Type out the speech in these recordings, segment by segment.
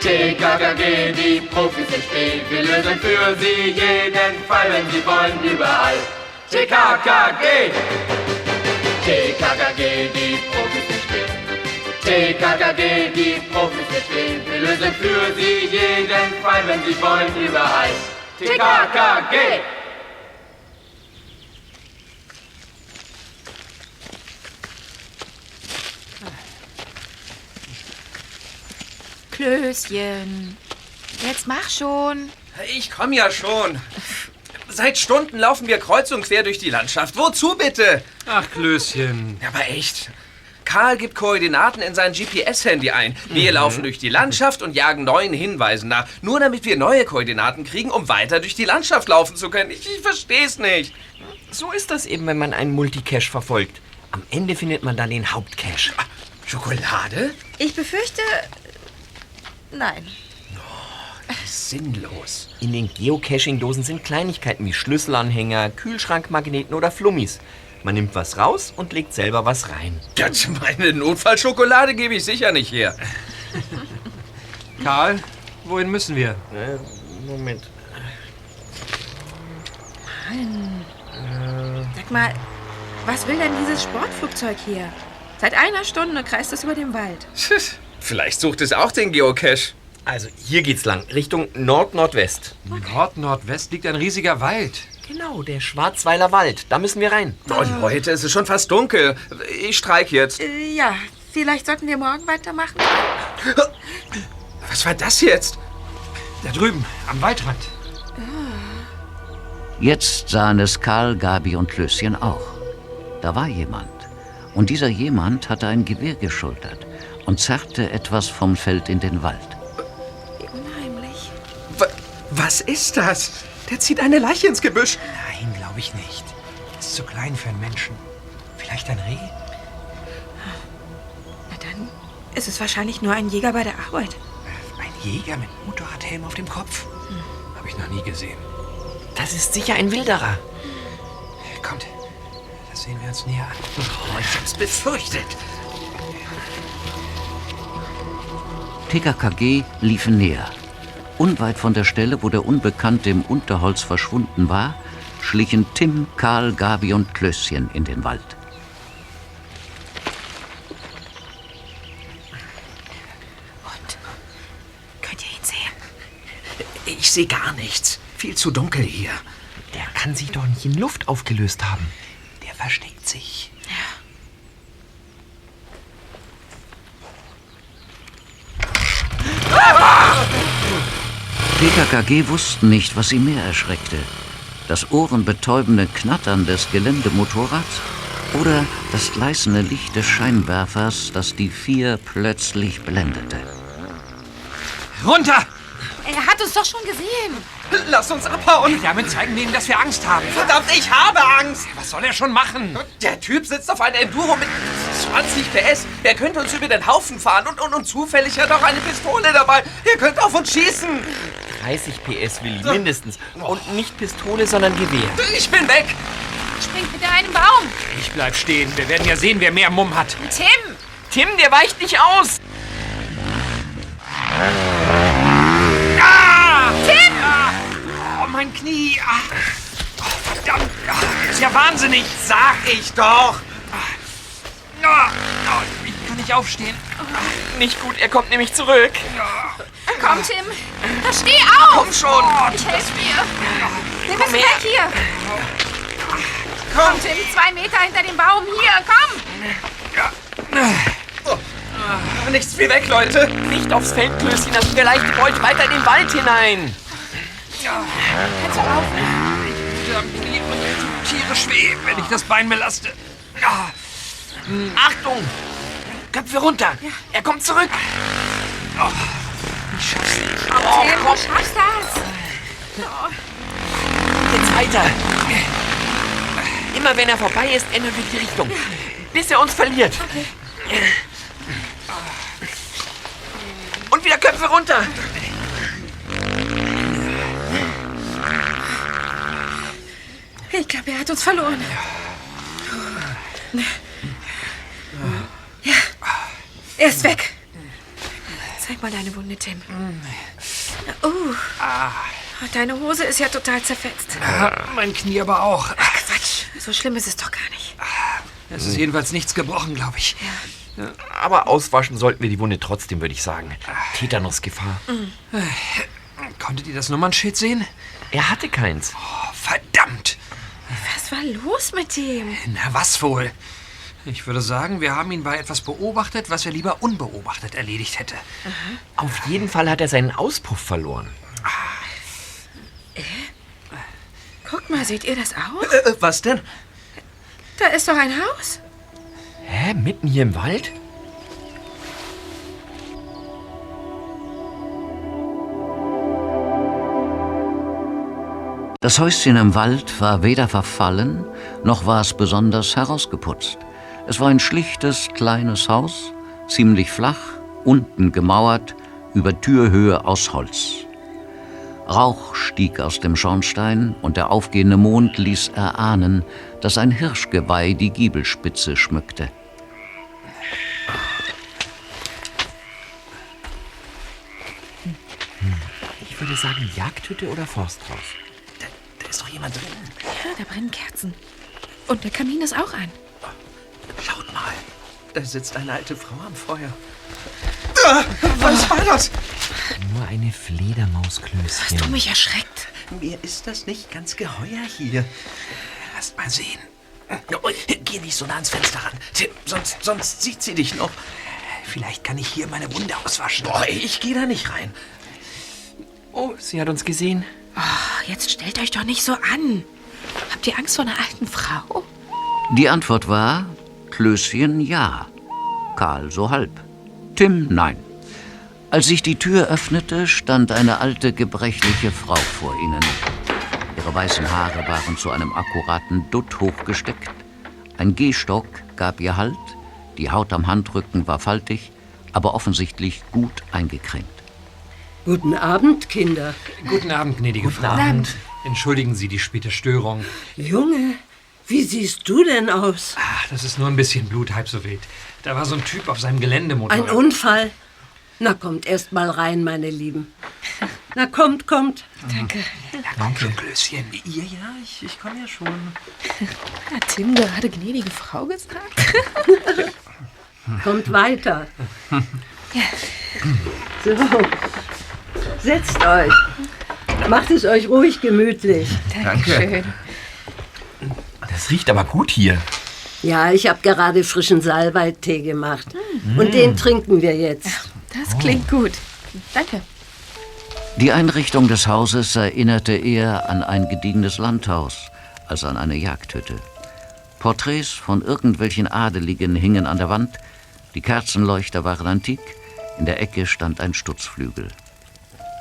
TKKG, die Profis im Spiel. Wir lösen für sie jeden Fall, wenn sie wollen, überall. TKKG! TKKG, die Profis im Spiel. TKKG, die Profis im Spiel. Wir lösen für sie jeden Fall, wenn sie wollen, überall. TKKG! Klößchen. Jetzt mach schon. Ich komm ja schon. Seit Stunden laufen wir kreuz und quer durch die Landschaft. Wozu bitte? Ach, Klößchen. Ja, aber echt. Karl gibt Koordinaten in sein GPS-Handy ein. Wir laufen durch die Landschaft und jagen neuen Hinweisen nach. Nur damit wir neue Koordinaten kriegen, um weiter durch die Landschaft laufen zu können. Ich, ich versteh's nicht. So ist das eben, wenn man einen Multicache verfolgt. Am Ende findet man dann den Hauptcache. Ah, Schokolade? Ich befürchte. Nein. Sinnlos. In den Geocaching-Dosen sind Kleinigkeiten wie Schlüsselanhänger, Kühlschrankmagneten oder Flummis. Man nimmt was raus und legt selber was rein. Ja, meine Notfallschokolade gebe ich sicher nicht her. Karl, wohin müssen wir? Äh, Moment. Sag mal, was will denn dieses Sportflugzeug hier? Seit einer Stunde kreist es über dem Wald. Vielleicht sucht es auch den Geocache. Also hier geht's lang, Richtung Nord-Nordwest. Nord-Nordwest liegt ein riesiger Wald. Genau, der Schwarzweiler Wald. Da müssen wir rein. Heute ist es schon fast dunkel. Ich streik jetzt. Äh, ja, vielleicht sollten wir morgen weitermachen. Was war das jetzt? Da drüben, am Waldrand. Jetzt sahen es Karl, Gabi und Klößchen auch. Da war jemand. Und dieser jemand hatte ein Gewehr geschultert und zerrte etwas vom Feld in den Wald. Wie unheimlich. Wa- Was ist das? Der zieht eine Leiche ins Gebüsch. Nein, glaube ich nicht. Ist zu klein für einen Menschen. Vielleicht ein Reh? Na dann ist es wahrscheinlich nur ein Jäger bei der Arbeit. Ein Jäger mit Motorradhelm auf dem Kopf? Habe ich noch nie gesehen. Das ist sicher ein Wilderer. Kommt, das sehen wir uns näher an. Oh, ich hab's befürchtet. TKKG liefen näher. Unweit von der Stelle, wo der Unbekannte im Unterholz verschwunden war, schlichen Tim, Karl, Gabi und Klößchen in den Wald. Und könnt ihr ihn sehen? Ich sehe gar nichts. Viel zu dunkel hier. Der kann sich doch nicht in Luft aufgelöst haben. Der versteckt sich. TKKG wussten nicht, was sie mehr erschreckte. Das ohrenbetäubende Knattern des Geländemotorrads oder das gleißende Licht des Scheinwerfers, das die vier plötzlich blendete. Runter! Er hat uns doch schon gesehen. Lass uns abhauen. Damit zeigen wir ihm, dass wir Angst haben. Verdammt, ich habe Angst. Was soll er schon machen? Der Typ sitzt auf einer Enduro mit 20 PS. Er könnte uns über den Haufen fahren und, und, und zufällig hat auch eine Pistole dabei. Er könnte auf uns schießen. 30 PS, Willi, mindestens. Und nicht Pistole, sondern Gewehr. Ich bin weg. Springt mit einem Baum. Ich bleib stehen. Wir werden ja sehen, wer mehr Mumm hat. Tim! Tim, der weicht nicht aus. Tim! Oh, mein Knie. Ah. Oh, verdammt. Ah, ist ja wahnsinnig. Sag ich doch. Ich kann nicht aufstehen. Nicht gut, er kommt nämlich zurück. Komm, Tim. Da steh auf! Komm schon. Ich helfe dir. Wir müssen weg hier. Komm, Tim. Zwei Meter hinter dem Baum. Hier, komm. Nichts wie weg, Leute. Nicht aufs Feld, Klößchen, das vielleicht wollt weiter in den Wald hinein. Kannst du laufen? Ich am Knie und tierisch weh, wenn ich das Bein belaste. Ah, Achtung! Köpfe runter. Er kommt zurück. ich schaff's nicht. Tim, du schaffst das. Jetzt weiter. Immer wenn er vorbei ist, ändern wir die Richtung. Bis er uns verliert. Und wieder Köpfe runter. Ich glaube, er hat uns verloren. Ja, er ist weg. Zeig mal deine Wunde, Tim. Oh. Oh, Deine Hose ist ja total zerfetzt. Ah, mein Knie aber auch. Quatsch, so schlimm ist es doch gar nicht. Es ist jedenfalls nichts gebrochen, glaube ich. Aber auswaschen sollten wir die Wunde trotzdem, würde ich sagen. Tetanusgefahr. Konntet ihr das Nummernschild sehen? Er hatte keins. Oh, verdammt. Was war los mit dem? Na, was wohl? Ich würde sagen, wir haben ihn bei etwas beobachtet, was er lieber unbeobachtet erledigt hätte. Auf jeden Fall hat er seinen Auspuff verloren. Guck mal, seht ihr das auch? Äh, was denn? Da ist doch ein Haus. Hä? Mitten hier im Wald? Das Häuschen im Wald war weder verfallen, noch war es besonders herausgeputzt. Es war ein schlichtes, kleines Haus, ziemlich flach, unten gemauert, über Türhöhe aus Holz. Rauch stieg aus dem Schornstein und der aufgehende Mond ließ erahnen, dass ein Hirschgeweih die Giebelspitze schmückte. Ich würde sagen Jagdhütte oder Forsthaus. Da ist doch jemand drin. Ja, da brennen Kerzen. Und der Kamin ist auch an. Schaut mal. Da sitzt eine alte Frau am Feuer. Ah, was war das? Nur eine Fledermausklößchen. Hast du mich erschreckt? Mir ist das nicht ganz geheuer hier. Lass mal sehen. Geh nicht so nah ans Fenster ran. Tim, sonst, sonst sieht sie dich noch. Vielleicht kann ich hier meine Wunde auswaschen. Boah, ich gehe da nicht rein. Oh, sie hat uns gesehen. Oh, jetzt stellt euch doch nicht so an. Habt ihr Angst vor einer alten Frau? Die Antwort war Klößchen ja, Karl so halb, Tim nein. Als sich die Tür öffnete, stand eine alte, gebrechliche Frau vor ihnen. Ihre weißen Haare waren zu einem akkuraten Dutt hochgesteckt. Ein Gehstock gab ihr Halt, die Haut am Handrücken war faltig, aber offensichtlich gut eingecremt. Guten Abend, Kinder. Guten Abend, gnädige Frau. Abend. Entschuldigen Sie die späte Störung. Junge, wie siehst du denn aus? Ah, das ist nur ein bisschen Blut, halb so wild. Da war so ein Typ auf seinem Geländemotor. Ein Unfall? Na, kommt erst mal rein, meine Lieben. Na, kommt, kommt. Danke. Danke. Klößchen. Ja, ja, ich, ich komme ja schon. Hat Tim gerade gnädige Frau gesagt? Kommt weiter. So, setzt euch. Macht es euch ruhig gemütlich. Dankeschön. Das riecht aber gut hier. Ja, ich habe gerade frischen Salbeitee gemacht. Und den trinken wir jetzt. Das klingt gut. Danke. Die Einrichtung des Hauses erinnerte eher an ein gediegenes Landhaus als an eine Jagdhütte. Porträts von irgendwelchen Adeligen hingen an der Wand, die Kerzenleuchter waren antik, in der Ecke stand ein Stutzflügel.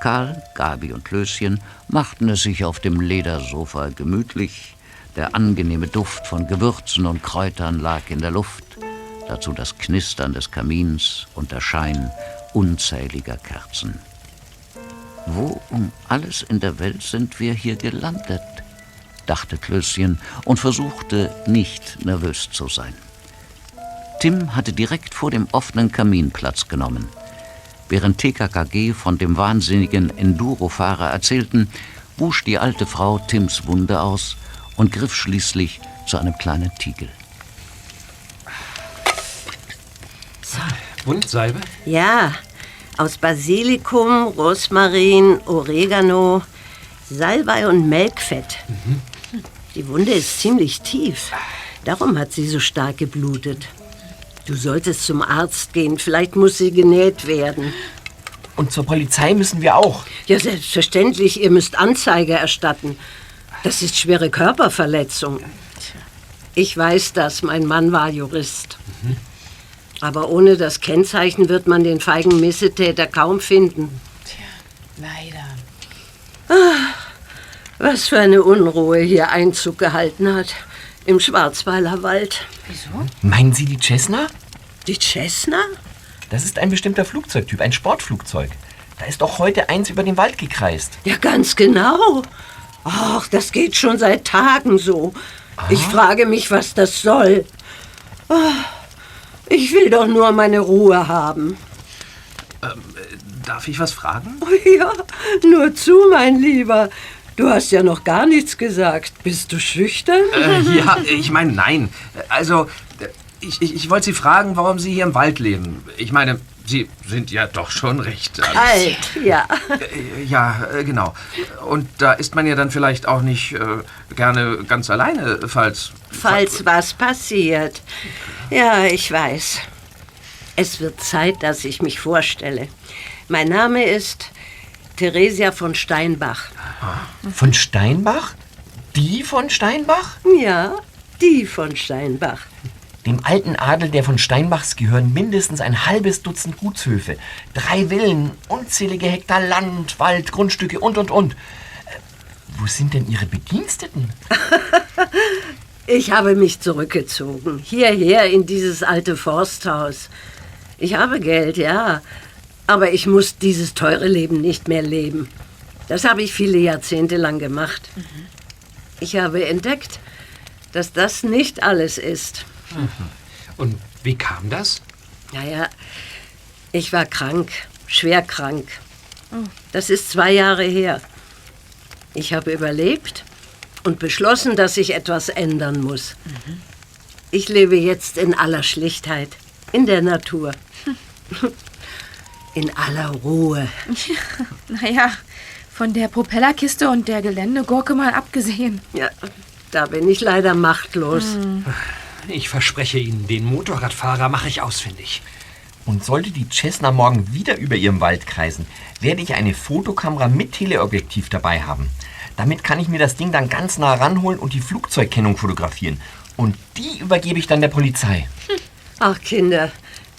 Karl, Gabi und Klößchen machten es sich auf dem Ledersofa gemütlich. Der angenehme Duft von Gewürzen und Kräutern lag in der Luft, dazu das Knistern des Kamins und der Schein unzähliger Kerzen. Wo um alles in der Welt sind wir hier gelandet? dachte Klößchen und versuchte, nicht nervös zu sein. Tim hatte direkt vor dem offenen Kamin Platz genommen. Während TKKG von dem wahnsinnigen Enduro-Fahrer erzählten, wusch die alte Frau Tims Wunde aus und griff schließlich zu einem kleinen Tiegel. Wundsalbe? Ja, aus Basilikum, Rosmarin, Oregano, Salbei und Melkfett. Die Wunde ist ziemlich tief. Darum hat sie so stark geblutet. Du solltest zum Arzt gehen. Vielleicht muss sie genäht werden. Und zur Polizei müssen wir auch. Ja, selbstverständlich. Ihr müsst Anzeige erstatten. Das ist schwere Körperverletzung. Ich weiß das. Mein Mann war Jurist. Aber ohne das Kennzeichen wird man den feigen Missetäter kaum finden. Leider. Was für eine Unruhe hier Einzug gehalten hat. Im Schwarzweiler Wald. Meinen Sie die Cessna? Die Cessna? Das ist ein bestimmter Flugzeugtyp, ein Sportflugzeug. Da ist doch heute eins über den Wald gekreist. Ja, ganz genau. Ach, das geht schon seit Tagen so. Ich frage mich, was das soll. Ah, Ich will doch nur meine Ruhe haben. darf ich was fragen? Ja, nur zu, mein Lieber. Du hast ja noch gar nichts gesagt. Bist du schüchtern? Äh, ja, ich meine, nein. Also, äh, ich, ich, ich wollte Sie fragen, warum Sie hier im Wald leben. Ich meine, Sie sind ja doch schon recht alt. Alt, ja. Äh, Ja, äh, genau. Und da ist man ja dann vielleicht auch nicht äh, gerne ganz alleine, falls... Falls was passiert. Ja, ich weiß. Es wird Zeit, dass ich mich vorstelle. Mein Name ist Theresia von Steinbach. Von Steinbach? Die von Steinbach? Ja, die von Steinbach. Dem alten Adel der von Steinbachs gehören mindestens ein halbes Dutzend Gutshöfe, drei Villen, unzählige Hektar Land, Wald, Grundstücke und, und, und. Äh, Wo sind denn Ihre Bediensteten? Ich habe mich zurückgezogen. Hierher in dieses alte Forsthaus. Ich habe Geld, ja. Aber ich muss dieses teure Leben nicht mehr leben. Das habe ich viele Jahrzehnte lang gemacht. Ich habe entdeckt, dass das nicht alles ist. Und wie kam das? Naja, ich war krank, schwer krank. Das ist zwei Jahre her. Ich habe überlebt und beschlossen, dass ich etwas ändern muss. Ich lebe jetzt in aller Schlichtheit, in der Natur. In aller Ruhe. Naja, von der Propellerkiste und der Geländegurke mal abgesehen. Ja, da bin ich leider machtlos. Ich verspreche Ihnen, den Motorradfahrer mache ich ausfindig. Und sollte die Cessna morgen wieder über Ihrem Wald kreisen, werde ich eine Fotokamera mit Teleobjektiv dabei haben. Damit kann ich mir das Ding dann ganz nah ranholen und die Flugzeugkennung fotografieren. Und die übergebe ich dann der Polizei. Ach, Kinder,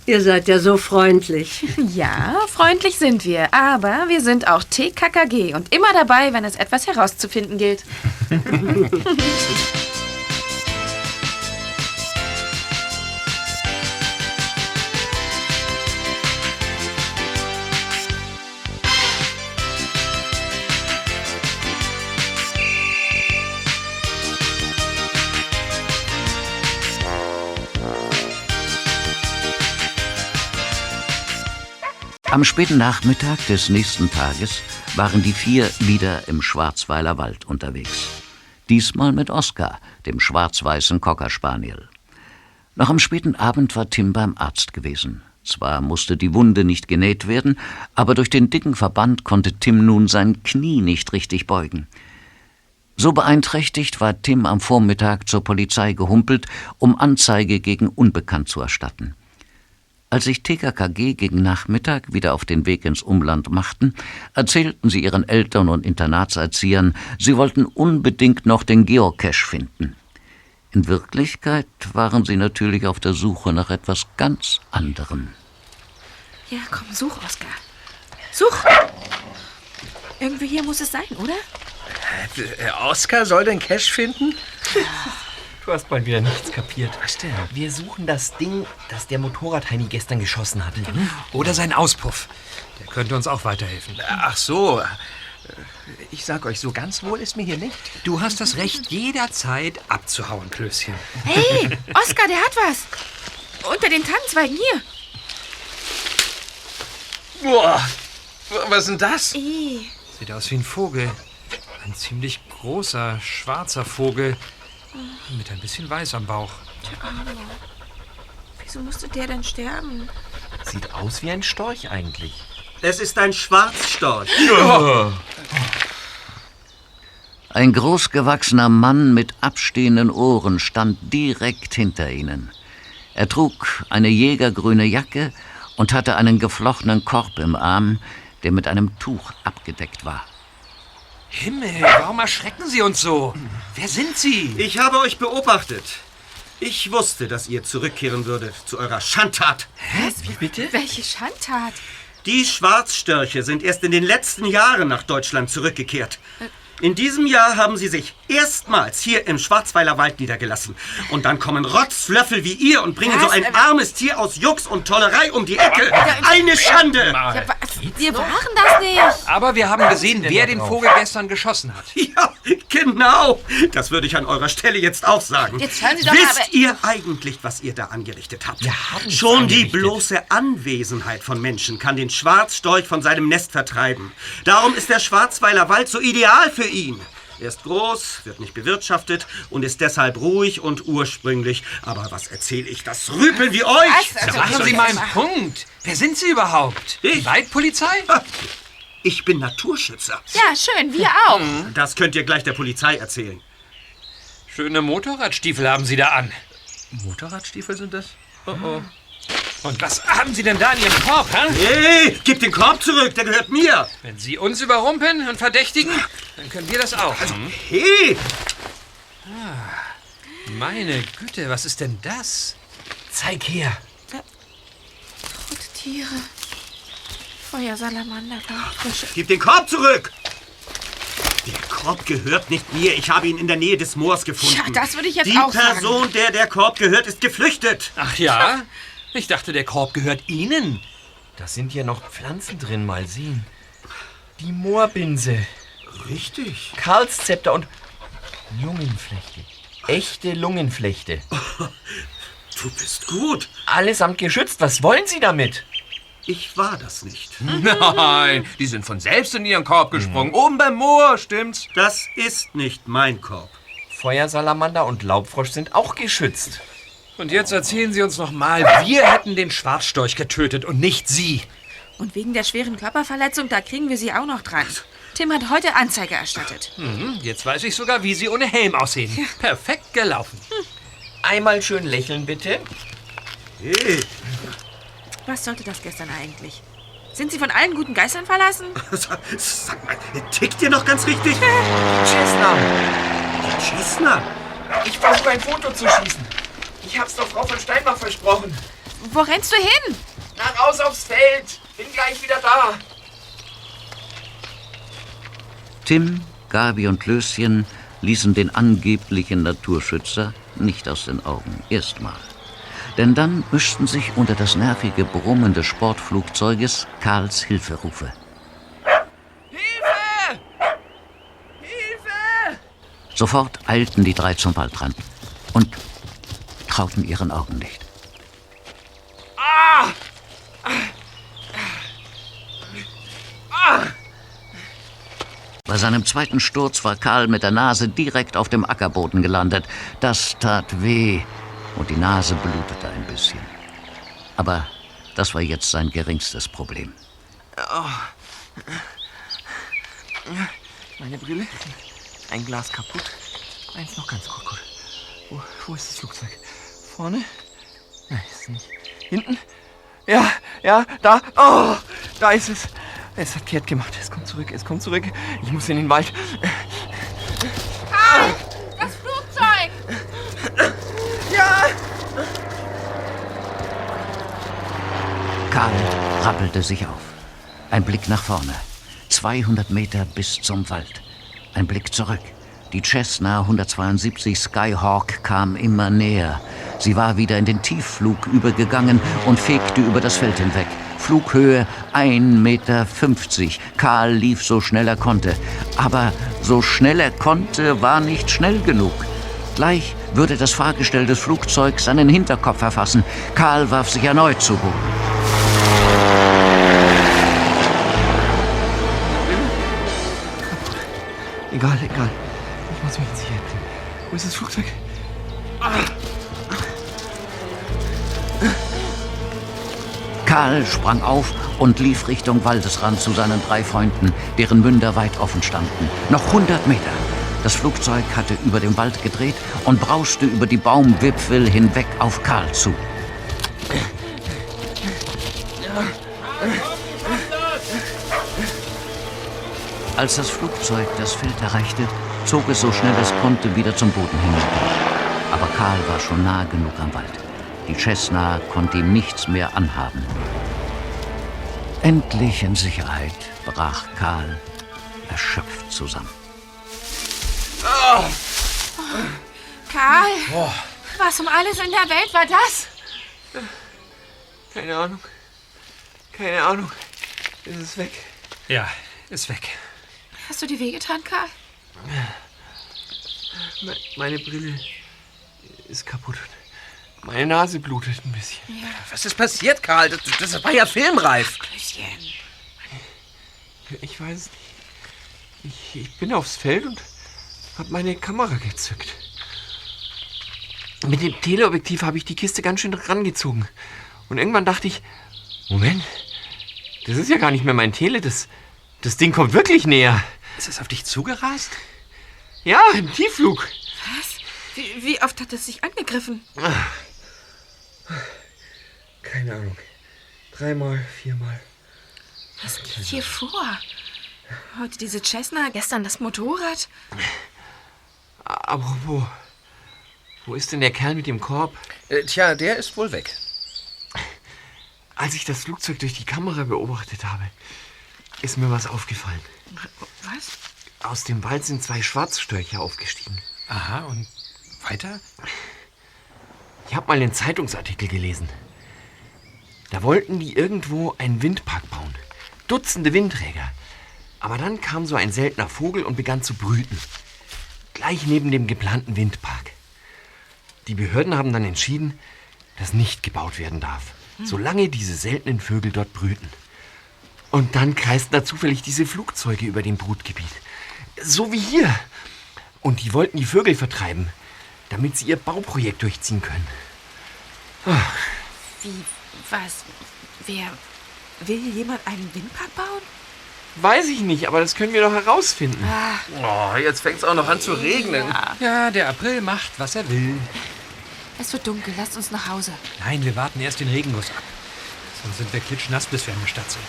ihr seid ja so freundlich. Ja, freundlich sind wir, aber wir sind auch TKKG und immer dabei, wenn es etwas herauszufinden gilt. Am späten Nachmittag des nächsten Tages waren die vier wieder im Schwarzweiler Wald unterwegs. Diesmal mit Oskar, dem schwarz-weißen Cockerspaniel. Noch am späten Abend war Tim beim Arzt gewesen. Zwar musste die Wunde nicht genäht werden, aber durch den dicken Verband konnte Tim nun sein Knie nicht richtig beugen. So beeinträchtigt war Tim am Vormittag zur Polizei gehumpelt, um Anzeige gegen Unbekannt zu erstatten. Als sich TKKG gegen Nachmittag wieder auf den Weg ins Umland machten, erzählten sie ihren Eltern und Internatserziehern, sie wollten unbedingt noch den Geocache finden. In Wirklichkeit waren sie natürlich auf der Suche nach etwas ganz anderem. Ja, komm, such, Oskar. Such! Irgendwie hier muss es sein, oder? Äh, Oskar soll den Cash finden? Du hast bald wieder nichts kapiert. Was denn? Wir suchen das Ding, das der Motorradheini gestern geschossen hatte. Oder sein Auspuff. Der könnte uns auch weiterhelfen. Ach so. Ich sag euch, so ganz wohl ist mir hier nicht. Du hast das Recht, jederzeit abzuhauen, Klößchen. Hey, Oskar, der hat was. Unter den Tannenzweigen hier. Boah, was ist denn das? Ih, Sieht aus wie ein Vogel. Ein ziemlich großer, schwarzer Vogel. Mit ein bisschen Weiß am Bauch. wieso musste der denn sterben? Sieht aus wie ein Storch eigentlich. Es ist ein Schwarzstorch. Ein großgewachsener Mann mit abstehenden Ohren stand direkt hinter ihnen. Er trug eine jägergrüne Jacke und hatte einen geflochtenen Korb im Arm, der mit einem Tuch abgedeckt war. Himmel, warum erschrecken Sie uns so? Wer sind Sie? Ich habe euch beobachtet. Ich wusste, dass ihr zurückkehren würdet zu eurer Schandtat. Wie bitte? Welche Schandtat? Die Schwarzstörche sind erst in den letzten Jahren nach Deutschland zurückgekehrt. In diesem Jahr haben sie sich erstmals hier im Schwarzweiler Wald niedergelassen. Und dann kommen Rotzlöffel wie ihr und bringen Was? so ein Äh, armes Tier aus Jux und Tollerei um die Ecke. Eine Schande! Ja? Wir waren das nicht. Aber wir haben gesehen, wer den Vogel gestern geschossen hat. Ja, Genau, das würde ich an eurer Stelle jetzt auch sagen. Jetzt hören Sie doch mal, Wisst aber- ihr eigentlich, was ihr da angerichtet habt? Wir haben nichts Schon die bloße Anwesenheit von Menschen kann den Schwarzstorch von seinem Nest vertreiben. Darum ist der Schwarzweiler Wald so ideal für ihn. Er ist groß, wird nicht bewirtschaftet und ist deshalb ruhig und ursprünglich. Aber was erzähle ich? Das Rüpeln wie euch! Was? Also, Machen Sie mal einen Punkt. Wer sind Sie überhaupt? Die Ich? Waldpolizei? Ich bin Naturschützer. Ja, schön, wir auch. Das könnt ihr gleich der Polizei erzählen. Schöne Motorradstiefel haben Sie da an. Motorradstiefel sind das? Oh oh. Und was haben Sie denn da in Ihrem Korb, hä? Hey, gib den Korb zurück, der gehört mir. Wenn Sie uns überrumpeln und verdächtigen, dann können wir das auch. hm? Hey, Meine Güte, was ist denn das? Zeig her. Tiere. Feuersalamander, Rauchfische. gib den Korb zurück. Der Korb gehört nicht mir. Ich habe ihn in der Nähe des Moors gefunden. Ja, das würde ich jetzt Die auch sagen. Person, der der Korb gehört, ist geflüchtet. Ach ja? Ich dachte, der Korb gehört Ihnen. Da sind ja noch Pflanzen drin, mal sehen. Die Moorbinse, Richtig. Karlszepter und Lungenflechte. Echte Lungenflechte. Du bist gut. Allesamt geschützt. Was wollen Sie damit? Ich war das nicht. Nein, die sind von selbst in ihren Korb gesprungen. Oben beim Moor, stimmt's? Das ist nicht mein Korb. Feuersalamander und Laubfrosch sind auch geschützt. Und jetzt erzählen Sie uns noch mal, wir hätten den Schwarzstorch getötet und nicht Sie. Und wegen der schweren Körperverletzung, da kriegen wir sie auch noch dran. Tim hat heute Anzeige erstattet. Hm, jetzt weiß ich sogar, wie Sie ohne Helm aussehen. Perfekt gelaufen. Einmal schön lächeln, bitte. Hey, Was sollte das gestern eigentlich? Sind Sie von allen guten Geistern verlassen? sag mal, tickt ihr noch ganz richtig? Chestnut, Chestnut. ich versuche ein Foto zu schießen. Ich hab's doch Frau von Steinbach versprochen. Wo rennst du hin? Na, raus aufs Feld. Bin gleich wieder da. Tim, Gabi und Löschen ließen den angeblichen Naturschützer nicht aus den Augen. Erstmal. Denn dann mischten sich unter das nervige Brummen des Sportflugzeuges Karls Hilferufe. Hilfe! Hilfe! Sofort eilten die drei zum Waldrand und trauten ihren Augen nicht. Bei seinem zweiten Sturz war Karl mit der Nase direkt auf dem Ackerboden gelandet. Das tat weh und die Nase blutete ein bisschen. Aber das war jetzt sein geringstes Problem. Meine Brille. Ein Glas kaputt. Eins noch ganz gut. Wo, wo ist das Flugzeug? Vorne? Nein, ist nicht. Hinten? Ja, ja, da. Oh, da ist es. Es hat kehrt gemacht. Es kommt zurück. Es kommt zurück. Ich muss in den Wald. Das Flugzeug! Ja! Karl rappelte sich auf. Ein Blick nach vorne. 200 Meter bis zum Wald. Ein Blick zurück. Die Cessna 172 Skyhawk kam immer näher. Sie war wieder in den Tiefflug übergegangen und fegte über das Feld hinweg. Flughöhe 1,50 Meter. Karl lief so schnell er konnte. Aber so schnell er konnte, war nicht schnell genug. Gleich würde das Fahrgestell des Flugzeugs seinen Hinterkopf erfassen. Karl warf sich erneut zu Boden. Egal, egal. Muss mich in Sicherheit bringen. Wo ist das Flugzeug? Karl sprang auf und lief Richtung Waldesrand zu seinen drei Freunden, deren Münder weit offen standen. Noch 100 Meter. Das Flugzeug hatte über dem Wald gedreht und brauschte über die Baumwipfel hinweg auf Karl zu. Als das Flugzeug das Feld erreichte, zog es so schnell es konnte wieder zum Boden hinunter. Aber Karl war schon nah genug am Wald. Die Cessna konnte ihm nichts mehr anhaben. Endlich in Sicherheit brach Karl erschöpft zusammen. Karl! Was um alles in der Welt war das? Keine Ahnung. Keine Ahnung. Es ist weg. Ja, ist weg. Hast du dir wehgetan, Karl? Me- Meine Brille ist kaputt. Meine Nase blutet ein bisschen. Was ist passiert, Karl? Das, das war ja filmreif. Ich weiß es nicht. Ich, ich bin aufs Feld und habe meine Kamera gezückt. Mit dem Teleobjektiv habe ich die Kiste ganz schön rangezogen. Und irgendwann dachte ich, Moment, das ist ja gar nicht mehr mein Tele, das, das Ding kommt wirklich näher. Ist es auf dich zugerast? Ja, im Tiefflug. Was? Wie, wie oft hat es sich angegriffen? Keine Ahnung. Dreimal, viermal. Was geht hier vor? Heute diese Cessna, gestern das Motorrad. Aber wo? Wo ist denn der Kerl mit dem Korb? Äh, tja, der ist wohl weg. Als ich das Flugzeug durch die Kamera beobachtet habe, ist mir was aufgefallen. Was? Aus dem Wald sind zwei Schwarzstörche aufgestiegen. Aha, und weiter? Ich habe mal einen Zeitungsartikel gelesen. Da wollten die irgendwo einen Windpark bauen. Dutzende Windträger. Aber dann kam so ein seltener Vogel und begann zu brüten. Gleich neben dem geplanten Windpark. Die Behörden haben dann entschieden, dass nicht gebaut werden darf, solange diese seltenen Vögel dort brüten. Und dann kreisten da zufällig diese Flugzeuge über dem Brutgebiet. So wie hier. Und die wollten die Vögel vertreiben, damit sie ihr Bauprojekt durchziehen können. Wie, was? Wer, will jemand einen Windpark bauen? Weiß ich nicht, aber das können wir doch herausfinden. Oh, jetzt fängt es auch noch an zu regnen. Ja, der April macht, was er will. Es wird dunkel, lasst uns nach Hause. Nein, wir warten erst den Regenguss ab. Sonst sind wir klitschnass, bis wir in der Stadt sind.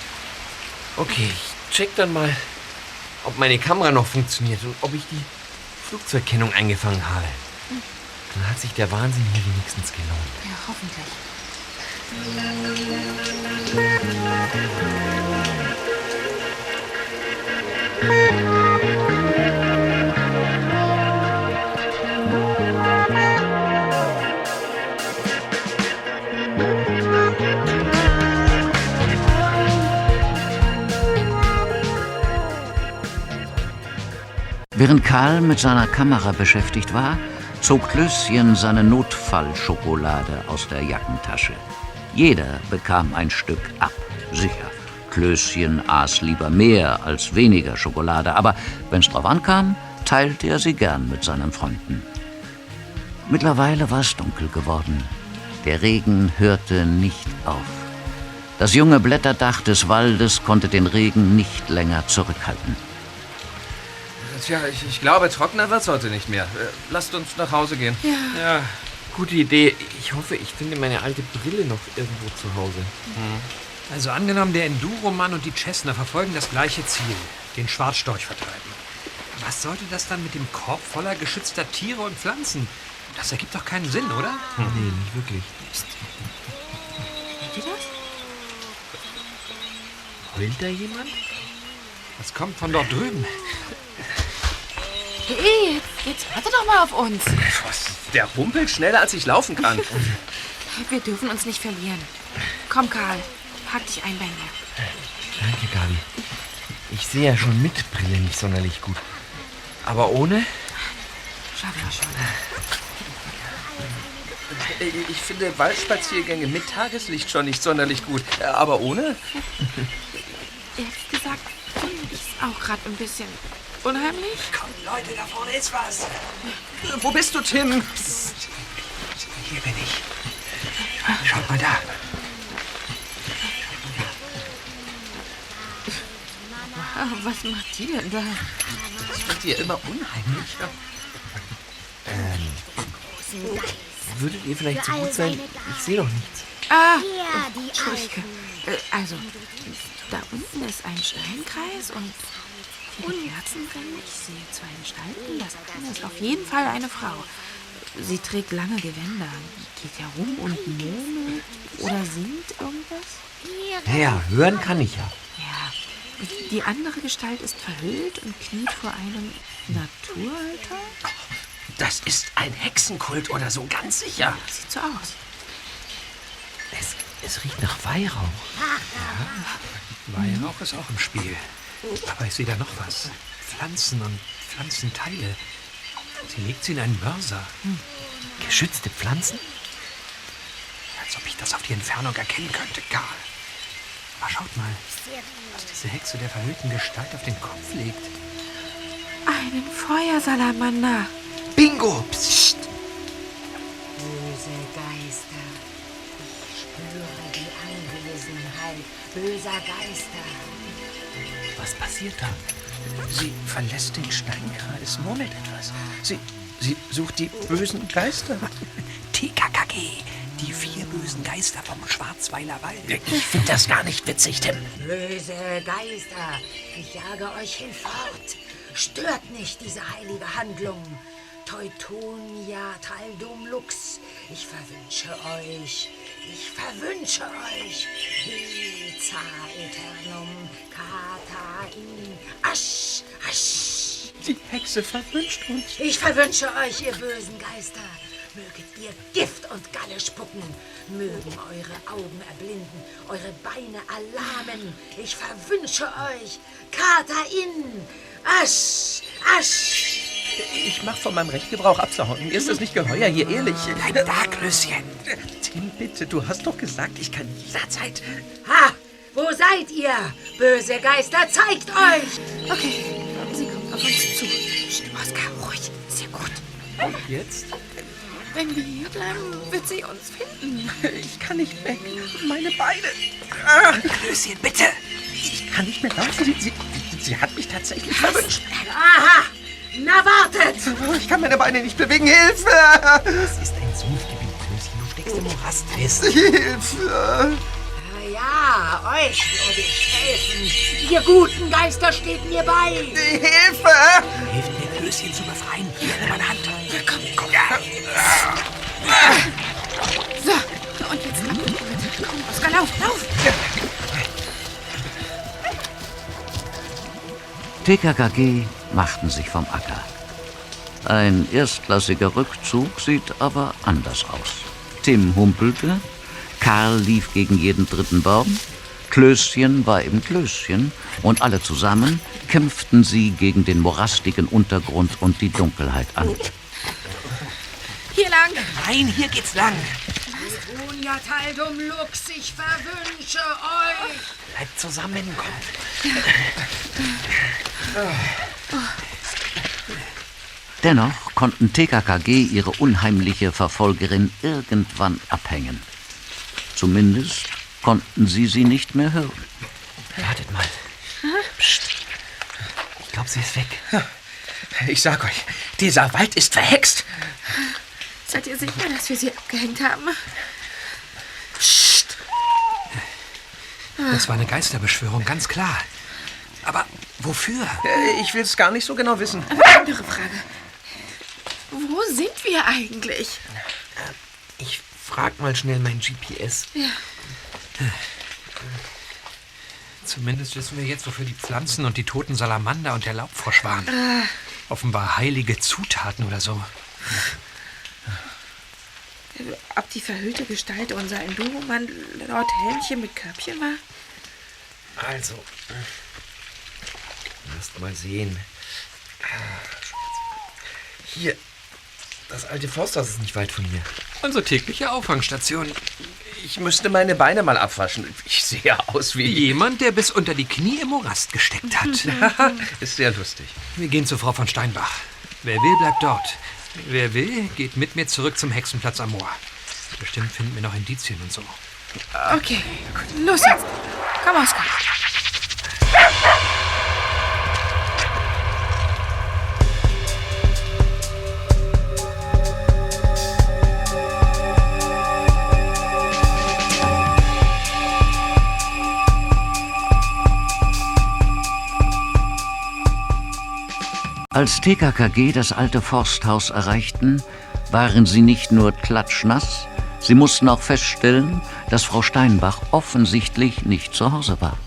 Okay, ich check dann mal, ob meine Kamera noch funktioniert und ob ich die Flugzeugkennung eingefangen habe. Dann hat sich der Wahnsinn hier wenigstens gelohnt. Ja, hoffentlich. Während Karl mit seiner Kamera beschäftigt war, zog Klößchen seine Notfallschokolade aus der Jackentasche. Jeder bekam ein Stück ab, sicher. Klößchen aß lieber mehr als weniger Schokolade, aber wenn's drauf ankam, teilte er sie gern mit seinen Freunden. Mittlerweile war es dunkel geworden. Der Regen hörte nicht auf. Das junge Blätterdach des Waldes konnte den Regen nicht länger zurückhalten. Tja, ich, ich glaube, trockener wird's heute nicht mehr. Äh, lasst uns nach Hause gehen. Ja, gute Idee. Ich hoffe, ich finde meine alte Brille noch irgendwo zu Hause. Also angenommen, der Enduromann und die Cessna verfolgen das gleiche Ziel, den Schwarzstorch vertreiben. Was sollte das dann mit dem Korb voller geschützter Tiere und Pflanzen? Das ergibt doch keinen Sinn, oder? Nee, nicht wirklich. Hört ihr das? Heult da jemand? Das kommt von dort drüben. Hey, jetzt, jetzt warte doch mal auf uns. Was? Der humpelt schneller, als ich laufen kann. Wir dürfen uns nicht verlieren. Komm, Karl, pack dich ein bei mir. Danke, Gabi. Ich sehe ja schon mit Brille nicht sonderlich gut. Aber ohne? Schaffen wir schon. Ich finde Waldspaziergänge mit Tageslicht schon nicht sonderlich gut. Aber ohne? Ehrlich gesagt finde ich es auch gerade ein bisschen unheimlich. Leute, da vorne ist was. Wo bist du, Tim? Hier bin ich. Schaut mal da. Ah, was macht die denn da? Das wird dir immer unheimlicher. Würdet ihr vielleicht so gut sein? Ich sehe doch nichts. Ah, Entschuldige. Äh, also, da unten ist ein Steinkreis und viele Kerzen drin. Ich sehe zwei Gestalten. Das eine ist auf jeden Fall eine Frau. Sie trägt lange Gewänder, geht herum und murmelt oder singt irgendwas. Naja, hören kann ich ja. Ja, die andere Gestalt ist verhüllt und kniet vor einem Naturaltar. Das ist ein Hexenkult oder so, ganz sicher. Sieht so aus. Es, es riecht nach Weihrauch. Weihrauch ist auch im Spiel. Aber ich sehe da noch was. Pflanzen und Pflanzenteile. Sie legt sie in einen Mörser. Geschützte Pflanzen? Als ob ich das auf die Entfernung erkennen könnte, Karl. Aber schaut mal, was diese Hexe der verhüllten Gestalt auf den Kopf legt. Einen Feuersalamander. Bingo! Psst. Böse Geister. Ich spüre die Anwesenheit böser Geister. Was passiert da? Sie verlässt den Steinkreis, murmelt etwas. Sie, sie sucht die bösen Geister. TKKG, die vier bösen Geister vom Schwarzweiler Wald. Ich finde das gar nicht witzig, Tim. Böse Geister. Ich jage euch hinfort. Stört nicht diese heilige Handlung. Teutonia Taldum Lux. Ich verwünsche euch. Ich verwünsche euch. Hiza Eternum Kata in Asch. Asch. Die Hexe verwünscht uns. Ich verwünsche euch, ihr bösen Geister. Möget ihr Gift und Galle spucken. Mögen eure Augen erblinden, eure Beine erlahmen. Ich verwünsche euch. Kata in. Asch. Asch. Ich mach von meinem Recht Gebrauch abzuhauen. Mir ist das nicht geheuer, hier ehrlich. Bleib da, Klößchen. Tim, bitte, du hast doch gesagt, ich kann jederzeit... Ha! Wo seid ihr? Böse Geister, zeigt euch! Okay, sie kommt auf uns zu. Psst, Oskar, ruhig. Sehr gut. Jetzt? Wenn wir hier bleiben, wird sie uns finden. Ich kann nicht weg. Meine Beine. Klößchen, bitte. Ich kann nicht mehr laufen. Sie, sie, sie hat mich tatsächlich verwünscht. Aha! Na wartet! Ich kann meine Beine nicht bewegen. Hilfe! Das ist ein Sumpfgebiet, Klößchen. Du steckst im Morast fest. Hilfe! Na ja, euch werde ich helfen. Ihr guten Geister steht mir bei. Hilfe! Hilf mir, Klößchen zu befreien. Hier, nimm meine Hand. Ja, komm, komm. So, und jetzt ab. Komm, Oskar, lauf, lauf. TKKG machten sich vom Acker. Ein erstklassiger Rückzug sieht aber anders aus. Tim humpelte, Karl lief gegen jeden dritten Baum, Klößchen war im Klößchen und alle zusammen kämpften sie gegen den morastigen Untergrund und die Dunkelheit an. Hier lang. Nein, hier geht's lang. Teutonia Taldum Lux, ich verwünsche euch. Bleibt zusammen, kommt. Dennoch konnten TKKG ihre unheimliche Verfolgerin irgendwann abhängen. Zumindest konnten sie sie nicht mehr hören. Wartet mal. Psst. Ich glaube, sie ist weg. Ich sag euch, dieser Wald ist verhext. Seid ihr sicher, dass wir sie abgehängt haben? Das war eine Geisterbeschwörung, ganz klar. Aber wofür? Äh, Ich will es gar nicht so genau wissen. Andere Frage. Wo sind wir eigentlich? Ich frag mal schnell mein GPS. Zumindest wissen wir jetzt, wofür die Pflanzen und die toten Salamander und der Laubfrosch waren. Offenbar heilige Zutaten oder so. Ob die verhüllte Gestalt unser Enduromann Lord Helmchen mit Körbchen war? Also. Erst mal sehen. Hier. Das alte Forsthaus ist nicht weit von hier. Unsere tägliche Auffangstation. Ich müsste meine Beine mal abwaschen. Ich sehe aus wie... Jemand, der bis unter die Knie im Morast gesteckt hat. ist sehr lustig. Wir gehen zu Frau von Steinbach. Wer will, bleibt dort. Wer will, geht mit mir zurück zum Hexenplatz am Moor. Bestimmt finden wir noch Indizien und so. Okay, los jetzt. Komm, Oskar. Als TKKG das alte Forsthaus erreichten, waren sie nicht nur klatschnass, sie mussten auch feststellen, dass Frau Steinbach offensichtlich nicht zu Hause war.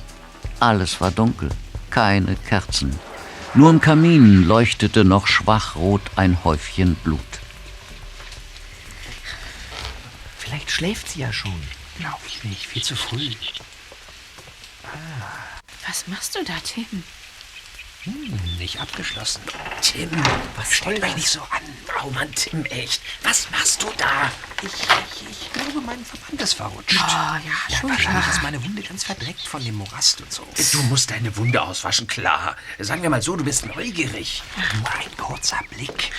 Alles war dunkel, keine Kerzen. Nur im Kamin leuchtete noch schwachrot ein Häufchen Blut. Vielleicht schläft sie ja schon. Glaube ich nicht, viel zu früh. Was machst du da, Tim? Hm, nicht abgeschlossen. Tim, was stell dich nicht so an. Oh Mann, Tim, echt. Was machst du da? Ich, ich, ich glaube, mein Verband ist verrutscht. Oh, ja, schon Wahrscheinlich klar. ist meine Wunde ganz verdreckt von dem Morast und so. Du musst deine Wunde auswaschen, klar. Sagen wir mal so, du bist neugierig. Nur ein kurzer Blick.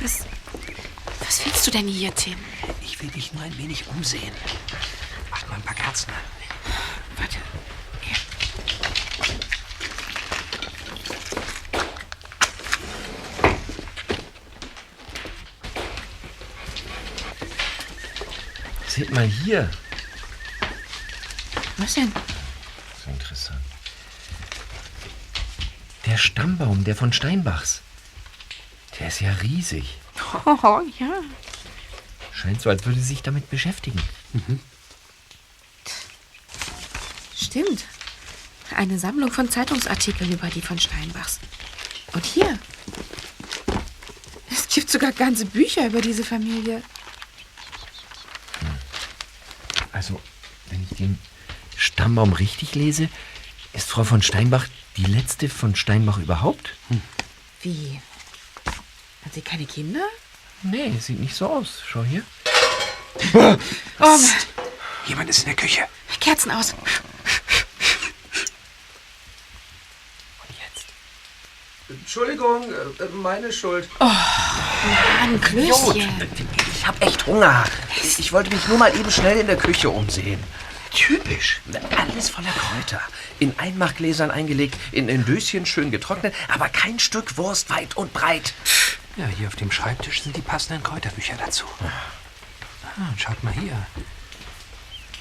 Was, was willst du denn hier, Tim? Ich will dich nur ein wenig umsehen. Mach mal ein paar Kerzen an. Warte. Hier. Seht mal hier. Was denn? So interessant. Der Stammbaum, der von Steinbachs. Der ist ja riesig. Oh, ja. Scheint so, als würde sie sich damit beschäftigen. Stimmt. Eine Sammlung von Zeitungsartikeln über die von Steinbachs. Und hier. Es gibt sogar ganze Bücher über diese Familie. Also, wenn ich den Stammbaum richtig lese, ist Frau von Steinbach die letzte von Steinbach überhaupt? Wie? Hat sie keine Kinder? Nee, sieht nicht so aus. Schau hier. Oh, Jemand ist in der Küche. Kerzen aus. Und jetzt? Entschuldigung, äh, meine Schuld. Mann, Klößchen. Ich hab echt Hunger. Ich wollte mich nur mal eben schnell in der Küche umsehen. Typisch. Alles voller Kräuter. In Einmachgläsern eingelegt, in, in Döschen schön getrocknet, aber kein Stück Wurst weit und breit. Ja, hier auf dem Schreibtisch sind die passenden Kräuterbücher dazu. Ah, und schaut mal hier.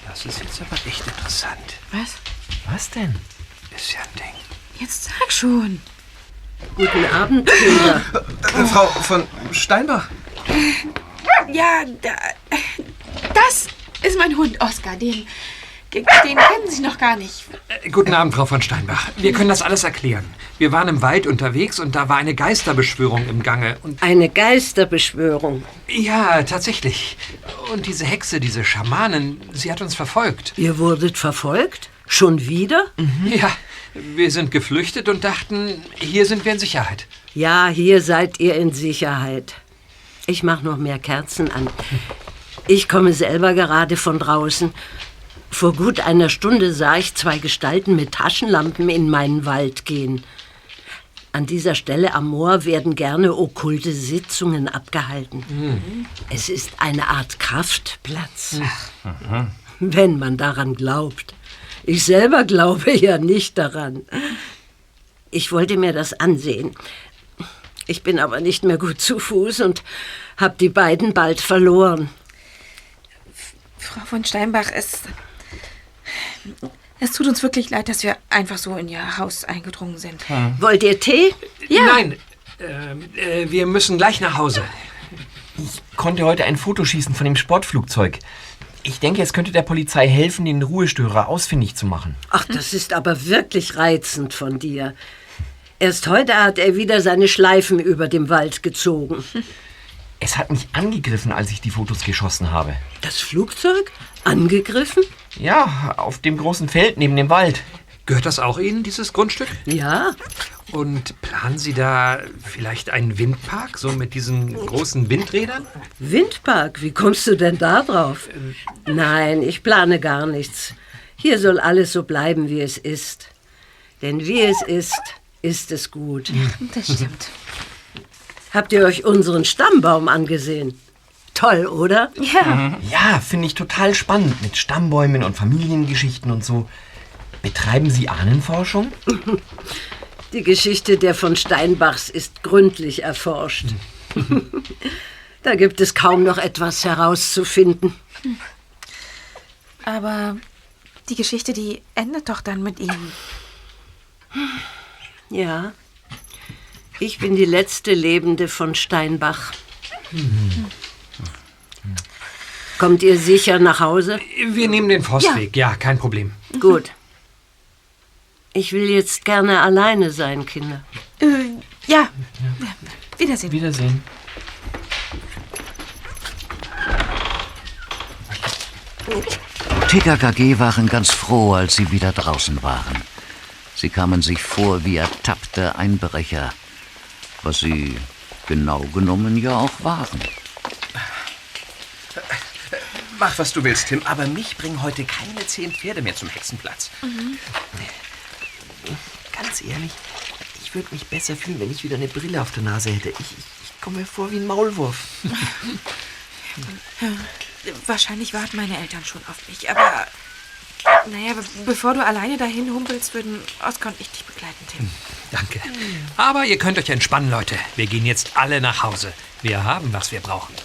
Das ist jetzt aber echt interessant. Was? Was denn? Ist ja ein Ding. Jetzt sag schon. Guten Abend, Kinder. Äh, Frau von Steinbach. Ja, da, das ist mein Hund, Oskar. Den, den kennen Sie noch gar nicht. Äh, guten Abend, Frau von Steinbach. Wir können das alles erklären. Wir waren im Wald unterwegs und da war eine Geisterbeschwörung im Gange. Und Eine Geisterbeschwörung. ja, tatsächlich. Und diese Hexe, diese Schamanin, sie hat uns verfolgt. Ihr wurdet verfolgt? Schon wieder? Ja, wir sind geflüchtet und dachten, hier sind wir in Sicherheit. Ja, hier seid ihr in Sicherheit. Ich mach noch mehr Kerzen an. Ich komme selber gerade von draußen. Vor gut einer Stunde sah ich zwei Gestalten mit Taschenlampen in meinen Wald gehen. An dieser Stelle am Moor werden gerne okkulte Sitzungen abgehalten. Es ist eine Art Kraftplatz. Wenn man daran glaubt. Ich selber glaube ja nicht daran. Ich wollte mir das ansehen. Ich bin aber nicht mehr gut zu Fuß und habe die beiden bald verloren. Frau von Steinbach, es. Es tut uns wirklich leid, dass wir einfach so in Ihr Haus eingedrungen sind. Wollt ihr Tee? Ja. Nein, ähm, äh, wir müssen gleich nach Hause. Konnte heute ein Foto schießen von dem Sportflugzeug. Ich denke, es könnte der Polizei helfen, den Ruhestörer ausfindig zu machen. Ach, das ist aber wirklich reizend von dir. Erst heute hat er wieder seine Schleifen über dem Wald gezogen. Es hat mich angegriffen, als ich die Fotos geschossen habe. Das Flugzeug? Angegriffen? Ja, auf dem großen Feld neben dem Wald. Gehört das auch Ihnen, dieses Grundstück? Ja. Und planen Sie da vielleicht einen Windpark, so mit diesen großen Windrädern? Windpark, wie kommst du denn da drauf? Nein, ich plane gar nichts. Hier soll alles so bleiben, wie es ist. Denn wie es ist, ist es gut. Das stimmt. Habt ihr euch unseren Stammbaum angesehen? Toll, oder? Ja. Ja, finde ich total spannend mit Stammbäumen und Familiengeschichten und so. Betreiben Sie Ahnenforschung? Die Geschichte der von Steinbachs ist gründlich erforscht. da gibt es kaum noch etwas herauszufinden. Aber die Geschichte, die endet doch dann mit ihm. Ja. Ich bin die letzte Lebende von Steinbach. Kommt ihr sicher nach Hause? Wir nehmen den Forstweg, ja, kein Problem. Gut. Ich will jetzt gerne alleine sein, Kinder. Äh, ja. Wiedersehen. Wiedersehen. TKKG waren ganz froh, als sie wieder draußen waren. Sie kamen sich vor wie ertappte Einbrecher, was sie genau genommen ja auch waren. Mach, was du willst, Tim, aber mich bringen heute keine zehn Pferde mehr zum Hexenplatz. Ganz ehrlich, ich würde mich besser fühlen, wenn ich wieder eine Brille auf der Nase hätte. Ich, ich, ich komme mir vor wie ein Maulwurf. Wahrscheinlich warten meine Eltern schon auf mich, aber. Naja, be bevor du alleine dahin humpelst, würden Oskar und ich dich begleiten, Tim. Danke. Aber ihr könnt euch entspannen, Leute. Wir gehen jetzt alle nach Hause. Wir haben, was wir brauchen.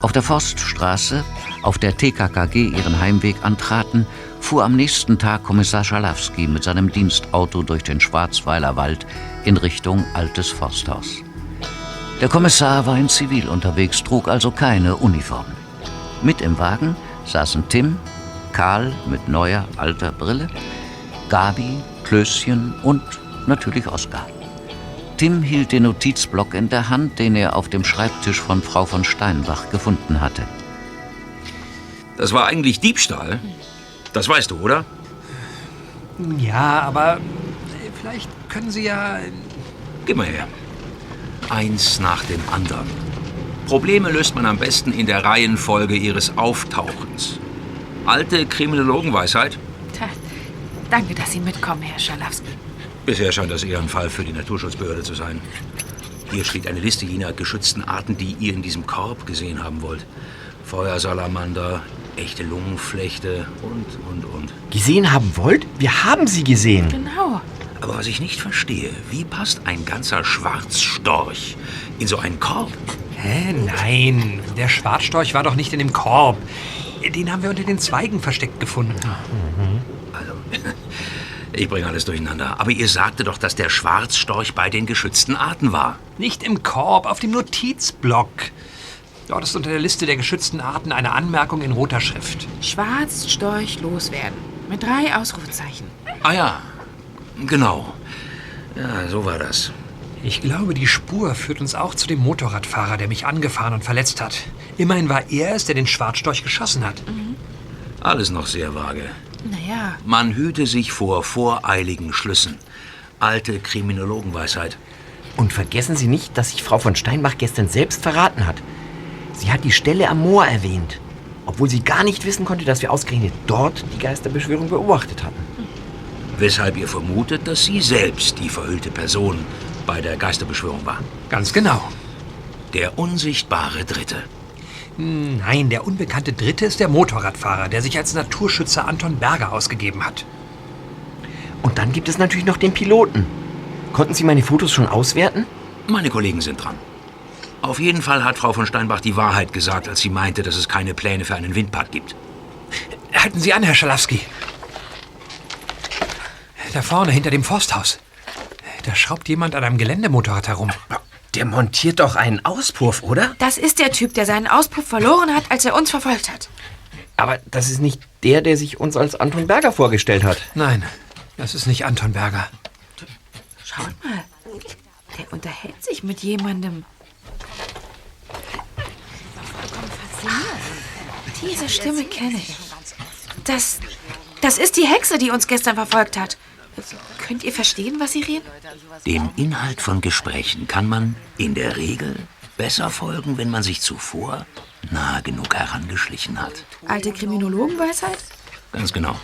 Auf der Forststraße, auf der TKKG ihren Heimweg antraten, fuhr am nächsten Tag Kommissar Schalawski mit seinem Dienstauto durch den Schwarzweiler Wald in Richtung Altes Forsthaus. Der Kommissar war in Zivil unterwegs, trug also keine Uniform. Mit im Wagen saßen Tim, Karl mit neuer alter Brille, Gabi, Klößchen und natürlich Oskar. Tim hielt den Notizblock in der Hand, den er auf dem Schreibtisch von Frau von Steinbach gefunden hatte. Das war eigentlich Diebstahl. Das weißt du, oder? Ja, aber äh, vielleicht können Sie ja. Gib mal her. Eins nach dem anderen. Probleme löst man am besten in der Reihenfolge ihres Auftauchens. Alte Kriminologenweisheit? Tja, danke, dass Sie mitkommen, Herr Schalawski. Bisher scheint das eher ein Fall für die Naturschutzbehörde zu sein. Hier steht eine Liste jener geschützten Arten, die ihr in diesem Korb gesehen haben wollt. Feuersalamander, echte Lungenflechte und, und, und. Gesehen haben wollt? Wir haben sie gesehen. Genau. Aber was ich nicht verstehe, wie passt ein ganzer Schwarzstorch in so einen Korb? Hä? Nein, der Schwarzstorch war doch nicht in dem Korb. Den haben wir unter den Zweigen versteckt gefunden. Also, ich bringe alles durcheinander. Aber ihr sagte doch, dass der Schwarzstorch bei den geschützten Arten war. Nicht im Korb, auf dem Notizblock. Dort ist unter der Liste der geschützten Arten eine Anmerkung in roter Schrift. Schwarz, Storch, loswerden. Mit drei Ausrufezeichen. Ah ja, genau. Ja, so war das. Ich glaube, die Spur führt uns auch zu dem Motorradfahrer, der mich angefahren und verletzt hat. Immerhin war er es, der den Schwarzstorch geschossen hat. Alles noch sehr vage. Naja, Man hüte sich vor voreiligen Schlüssen. Alte Kriminologenweisheit. Und vergessen Sie nicht, dass sich Frau von Steinbach gestern selbst verraten hat. Sie hat die Stelle am Moor erwähnt, obwohl sie gar nicht wissen konnte, dass wir ausgerechnet dort die Geisterbeschwörung beobachtet hatten. Weshalb ihr vermutet, dass sie selbst die verhüllte Person bei der Geisterbeschwörung war. Ganz genau. Der unsichtbare Dritte. Nein, der unbekannte Dritte ist der Motorradfahrer, der sich als Naturschützer Anton Berger ausgegeben hat. Und dann gibt es natürlich noch den Piloten. Konnten Sie meine Fotos schon auswerten? Meine Kollegen sind dran. Auf jeden Fall hat Frau von Steinbach die Wahrheit gesagt, als sie meinte, dass es keine Pläne für einen Windpad gibt. Halten Sie an, Herr Schalawski. Da vorne, hinter dem Forsthaus. Da schraubt jemand an einem Geländemotorrad herum. Der montiert doch einen Auspuff, oder? das ist der Typ, der seinen Auspuff verloren hat, als er uns verfolgt hat. Aber das ist nicht der, der sich uns als Anton Berger vorgestellt hat. Nein, das ist nicht Anton Berger. Schaut mal, der unterhält sich mit jemandem. Diese Stimme kenne ich. Das, das ist die Hexe, die uns gestern verfolgt hat. Könnt ihr verstehen, was sie reden? Dem Inhalt von Gesprächen kann man in der Regel besser folgen, wenn man sich zuvor nahe genug herangeschlichen hat. Alte Kriminologenweisheit? Ganz genau.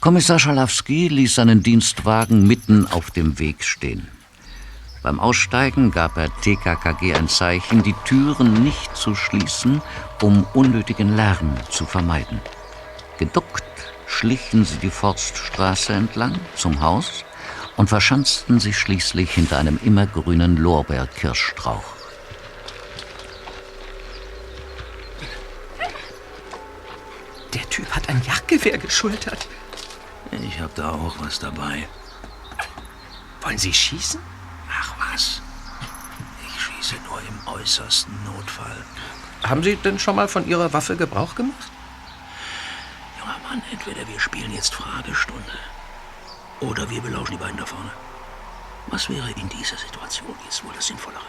Kommissar Schalawski ließ seinen Dienstwagen mitten auf dem Weg stehen. Beim Aussteigen gab er TKKG ein Zeichen, die Türen nicht zu schließen, um unnötigen Lärm zu vermeiden. Geduckt schlichen sie die Forststraße entlang zum Haus und verschanzten sich schließlich hinter einem immergrünen Lorbeerkirschstrauch. Der Typ hat ein Jagdgewehr geschultert. Ich hab da auch was dabei. Wollen Sie schießen? Ach was. Ich schieße nur im äußersten Notfall. Haben Sie denn schon mal von Ihrer Waffe Gebrauch gemacht? Mann, entweder wir spielen jetzt Fragestunde oder wir belauschen die beiden da vorne. Was wäre in dieser Situation jetzt wohl das Sinnvollere?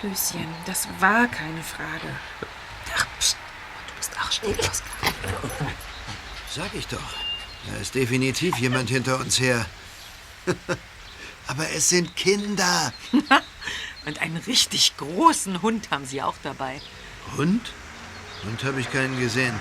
Klößchen, das war keine Frage. Ach, pst, du bist auch still, Oskar. Sag ich doch. Da ist definitiv jemand hinter uns her. Aber es sind Kinder. Und einen richtig großen Hund haben Sie auch dabei. Hund? Hund habe ich keinen gesehen.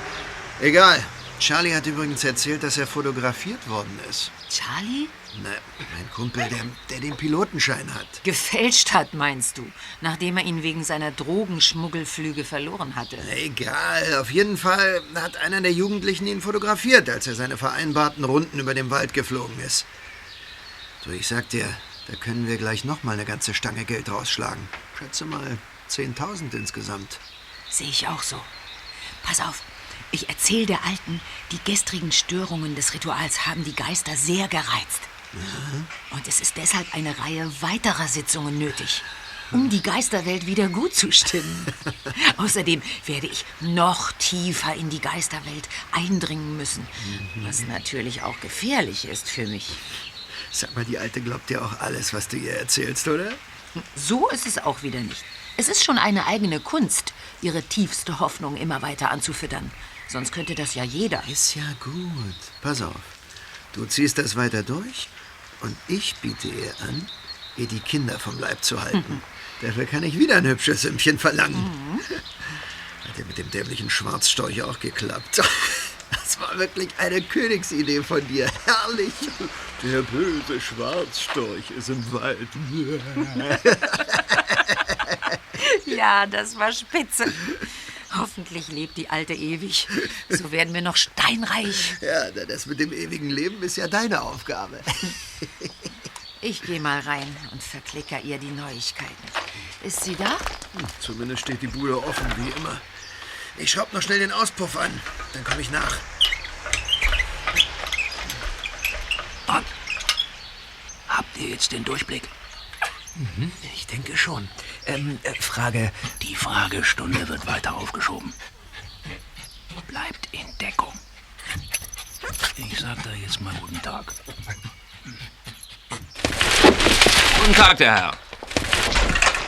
Egal. Charlie hat übrigens erzählt, dass er fotografiert worden ist. Charlie? Na, mein Kumpel, der, der den Pilotenschein hat. Gefälscht hat, meinst du? Nachdem er ihn wegen seiner Drogenschmuggelflüge verloren hatte. Egal, auf jeden Fall hat einer der Jugendlichen ihn fotografiert, als er seine vereinbarten Runden über dem Wald geflogen ist. Du, ich sag dir, da können wir gleich noch mal eine ganze Stange Geld rausschlagen. Schätze mal 10.000 insgesamt. Sehe ich auch so. Pass auf, ich erzähle der Alten, die gestrigen Störungen des Rituals haben die Geister sehr gereizt. Und es ist deshalb eine Reihe weiterer Sitzungen nötig, um die Geisterwelt wieder gut zu stimmen. Außerdem werde ich noch tiefer in die Geisterwelt eindringen müssen, was natürlich auch gefährlich ist für mich. Sag mal, die Alte glaubt dir auch alles, was du ihr erzählst, oder? So ist es auch wieder nicht. Es ist schon eine eigene Kunst, ihre tiefste Hoffnung immer weiter anzufüttern. Sonst könnte das ja jeder. Ist ja gut. Pass auf. Du ziehst das weiter durch und ich biete ihr an, ihr die Kinder vom Leib zu halten. Dafür kann ich wieder ein hübsches Sümmchen verlangen. Hat ja mit dem dämlichen Schwarzstorch auch geklappt. Das war wirklich eine Königsidee von dir. Herrlich. Der böse Schwarzstorch ist im Wald. Ja, das war spitze. Hoffentlich lebt die Alte ewig. So werden wir noch steinreich. Ja, das mit dem ewigen Leben ist ja deine Aufgabe. Ich gehe mal rein und verklicker ihr die Neuigkeiten. Ist sie da? Zumindest steht die Bude offen, wie immer. Ich schraub noch schnell den Auspuff an. Dann komme ich nach. Habt ihr jetzt den Durchblick? Ich denke schon. Ähm, äh, Frage. Die Fragestunde wird weiter aufgeschoben. Bleibt in Deckung. Ich sag da jetzt mal guten Tag. Guten Tag, der Herr.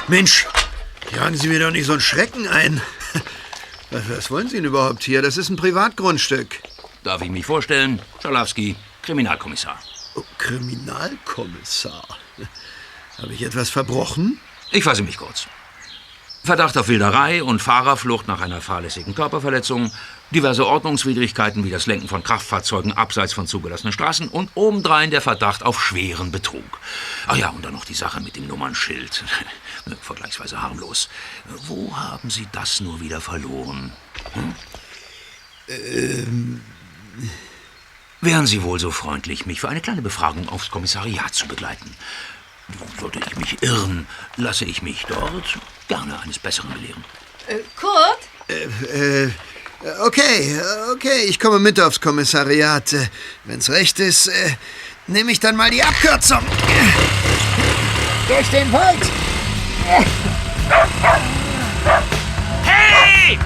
Mensch, jagen Sie mir doch nicht so einen Schrecken ein. Was, was wollen Sie denn überhaupt hier? Das ist ein Privatgrundstück. Darf ich mich vorstellen? Schalowski, Kriminalkommissar. Oh, Kriminalkommissar. Habe ich etwas verbrochen? Ich fasse mich kurz. Verdacht auf Wilderei und Fahrerflucht nach einer fahrlässigen Körperverletzung, diverse Ordnungswidrigkeiten wie das Lenken von Kraftfahrzeugen abseits von zugelassenen Straßen und obendrein der Verdacht auf schweren Betrug. Ach ja, und dann noch die Sache mit dem Nummernschild. Vergleichsweise harmlos. Wo haben Sie das nur wieder verloren? Hm? Ähm, Wären Sie wohl so freundlich, mich für eine kleine Befragung aufs Kommissariat zu begleiten? Sollte ich mich irren, lasse ich mich dort gerne eines Besseren belehren. Äh, Kurt? äh, äh, okay, okay, ich komme mit aufs Kommissariat. Äh, Wenn's recht ist, äh, nehme ich dann mal die Abkürzung. Durch den Wald. Hey!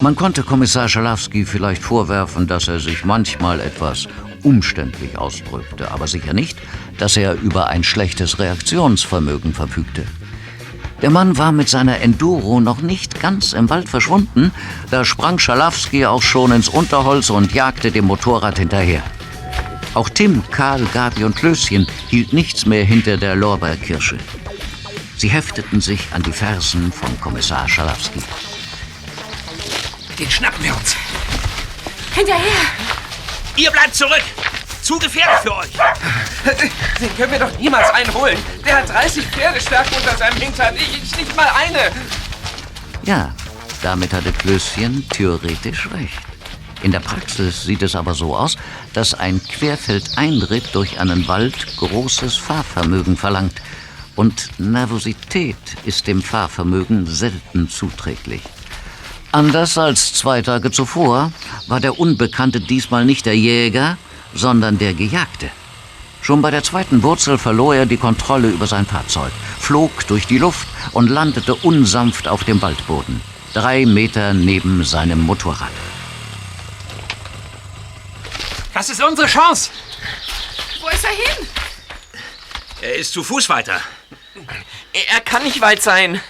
Man konnte Kommissar Schalowski vielleicht vorwerfen, dass er sich manchmal etwas umständlich ausdrückte, aber sicher nicht, dass er über ein schlechtes Reaktionsvermögen verfügte. Der Mann war mit seiner Enduro noch nicht ganz im Wald verschwunden, da sprang Schalowski auch schon ins Unterholz und jagte dem Motorrad hinterher. Auch Tim, Karl, Gabi und Klößchen hielt nichts mehr hinter der Lorbeerkirsche. Sie hefteten sich an die Fersen von Kommissar Schalowski. Den schnappen wir uns. Hinterher! Ihr bleibt zurück. Zu gefährlich für euch. Den können wir doch niemals einholen. Der hat 30 Pferdestärken unter seinem Hintern. Ich, ich nicht mal eine. Ja, damit hatte Klößchen theoretisch recht. In der Praxis sieht es aber so aus, dass ein Querfeldeinritt durch einen Wald großes Fahrvermögen verlangt. Und Nervosität ist dem Fahrvermögen selten zuträglich. Anders als zwei Tage zuvor war der Unbekannte diesmal nicht der Jäger, sondern der Gejagte. Schon bei der zweiten Wurzel verlor er die Kontrolle über sein Fahrzeug, flog durch die Luft und landete unsanft auf dem Waldboden, drei Meter neben seinem Motorrad. Das ist unsere Chance. Wo ist er hin? Er ist zu Fuß weiter. Er kann nicht weit sein.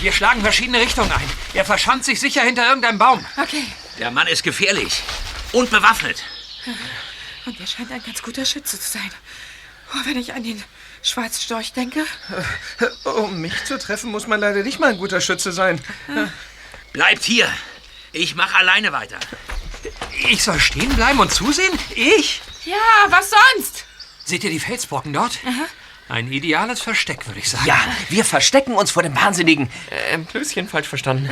Wir schlagen verschiedene Richtungen ein. Er verschanzt sich sicher hinter irgendeinem Baum. Okay. Der Mann ist gefährlich und bewaffnet. Und er scheint ein ganz guter Schütze zu sein. Oh, wenn ich an den Schwarzstorch denke. Um mich zu treffen, muss man leider nicht mal ein guter Schütze sein. Bleibt hier. Ich mache alleine weiter. Ich soll stehen bleiben und zusehen? Ich? Ja, was sonst? Seht ihr die Felsbrocken dort? Ein ideales Versteck, würde ich sagen. Ja, wir verstecken uns vor dem Wahnsinnigen. Äh, Klößchen falsch verstanden.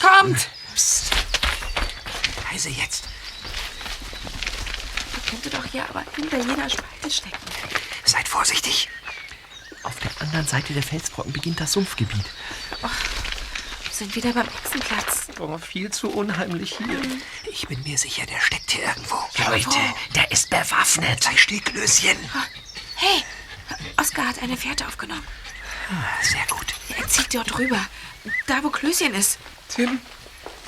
Kommt! Psst. Leise jetzt. Er könnte doch hier aber hinter jeder Spalte stecken. Seid vorsichtig. Auf der anderen Seite der Felsbrocken beginnt das Sumpfgebiet. Wir sind wieder beim Hexenplatz. Oh, viel zu unheimlich hier. Ich bin mir sicher, der steckt hier irgendwo. Leute, der ist bewaffnet. Sei still, Klößchen. Hey, Oskar hat eine Fährte aufgenommen. Ah, Sehr gut. Er zieht dort rüber. Da, wo Klößchen ist. Tim,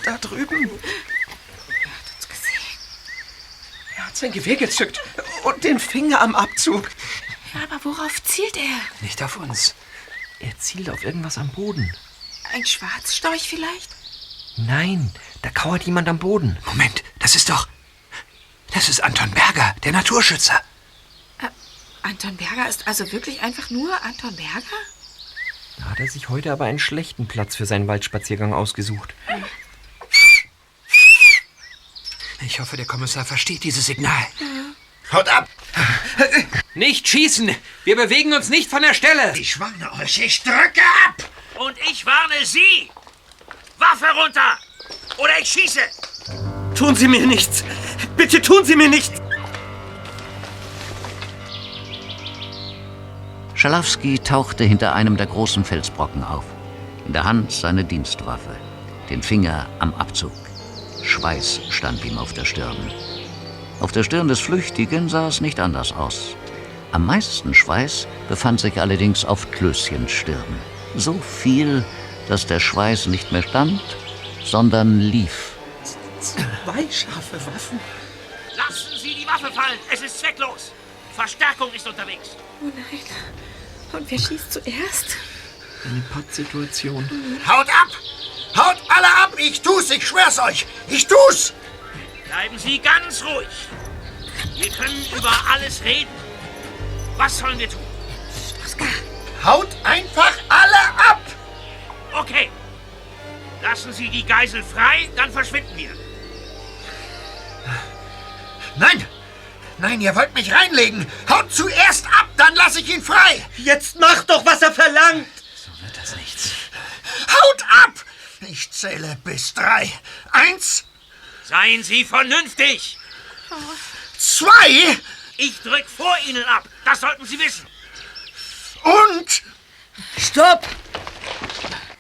da drüben. Er hat uns gesehen. Er hat sein Gewehr gezückt und den Finger am Abzug. Ja, aber worauf zielt er? Nicht auf uns. Er zielt auf irgendwas am Boden. Ein Schwarzstorch vielleicht? Nein, da kauert jemand am Boden. Moment, das ist doch. Das ist Anton Berger, der Naturschützer. Anton Berger ist also wirklich einfach nur Anton Berger? Da hat er sich heute aber einen schlechten Platz für seinen Waldspaziergang ausgesucht. Ich hoffe, der Kommissar versteht dieses Signal. Haut ab! Nicht schießen! Wir bewegen uns nicht von der Stelle! Ich warne euch, ich drücke ab! Und ich warne Sie! Waffe runter! Oder ich schieße! Tun Sie mir nichts! Bitte tun Sie mir nichts! Schalowski tauchte hinter einem der großen Felsbrocken auf. In der Hand seine Dienstwaffe, den Finger am Abzug. Schweiß stand ihm auf der Stirn. Auf der Stirn des Flüchtigen sah es nicht anders aus. Am meisten Schweiß befand sich allerdings auf Klößchens Stirn. So viel, dass der Schweiß nicht mehr stand, sondern lief. Zwei scharfe Waffen. Lassen Sie die Waffe fallen! Es ist zwecklos! Verstärkung ist unterwegs! Oh nein. Und wer schießt zuerst? Eine Pattsituation. Haut ab! Haut alle ab! Ich tu's, ich schwör's euch! Ich tu's! Bleiben Sie ganz ruhig! Wir können über alles reden. Was sollen wir tun? Haut einfach alle ab! Okay. Lassen Sie die Geisel frei, dann verschwinden wir. Nein! Nein, ihr wollt mich reinlegen! Haut zuerst ab, dann lasse ich ihn frei! Jetzt mach doch, was er verlangt! So wird das nichts. Haut ab! Ich zähle bis drei. Eins, Seien Sie vernünftig! zwei Ich drück vor Ihnen ab. Das sollten Sie wissen. und... Stopp!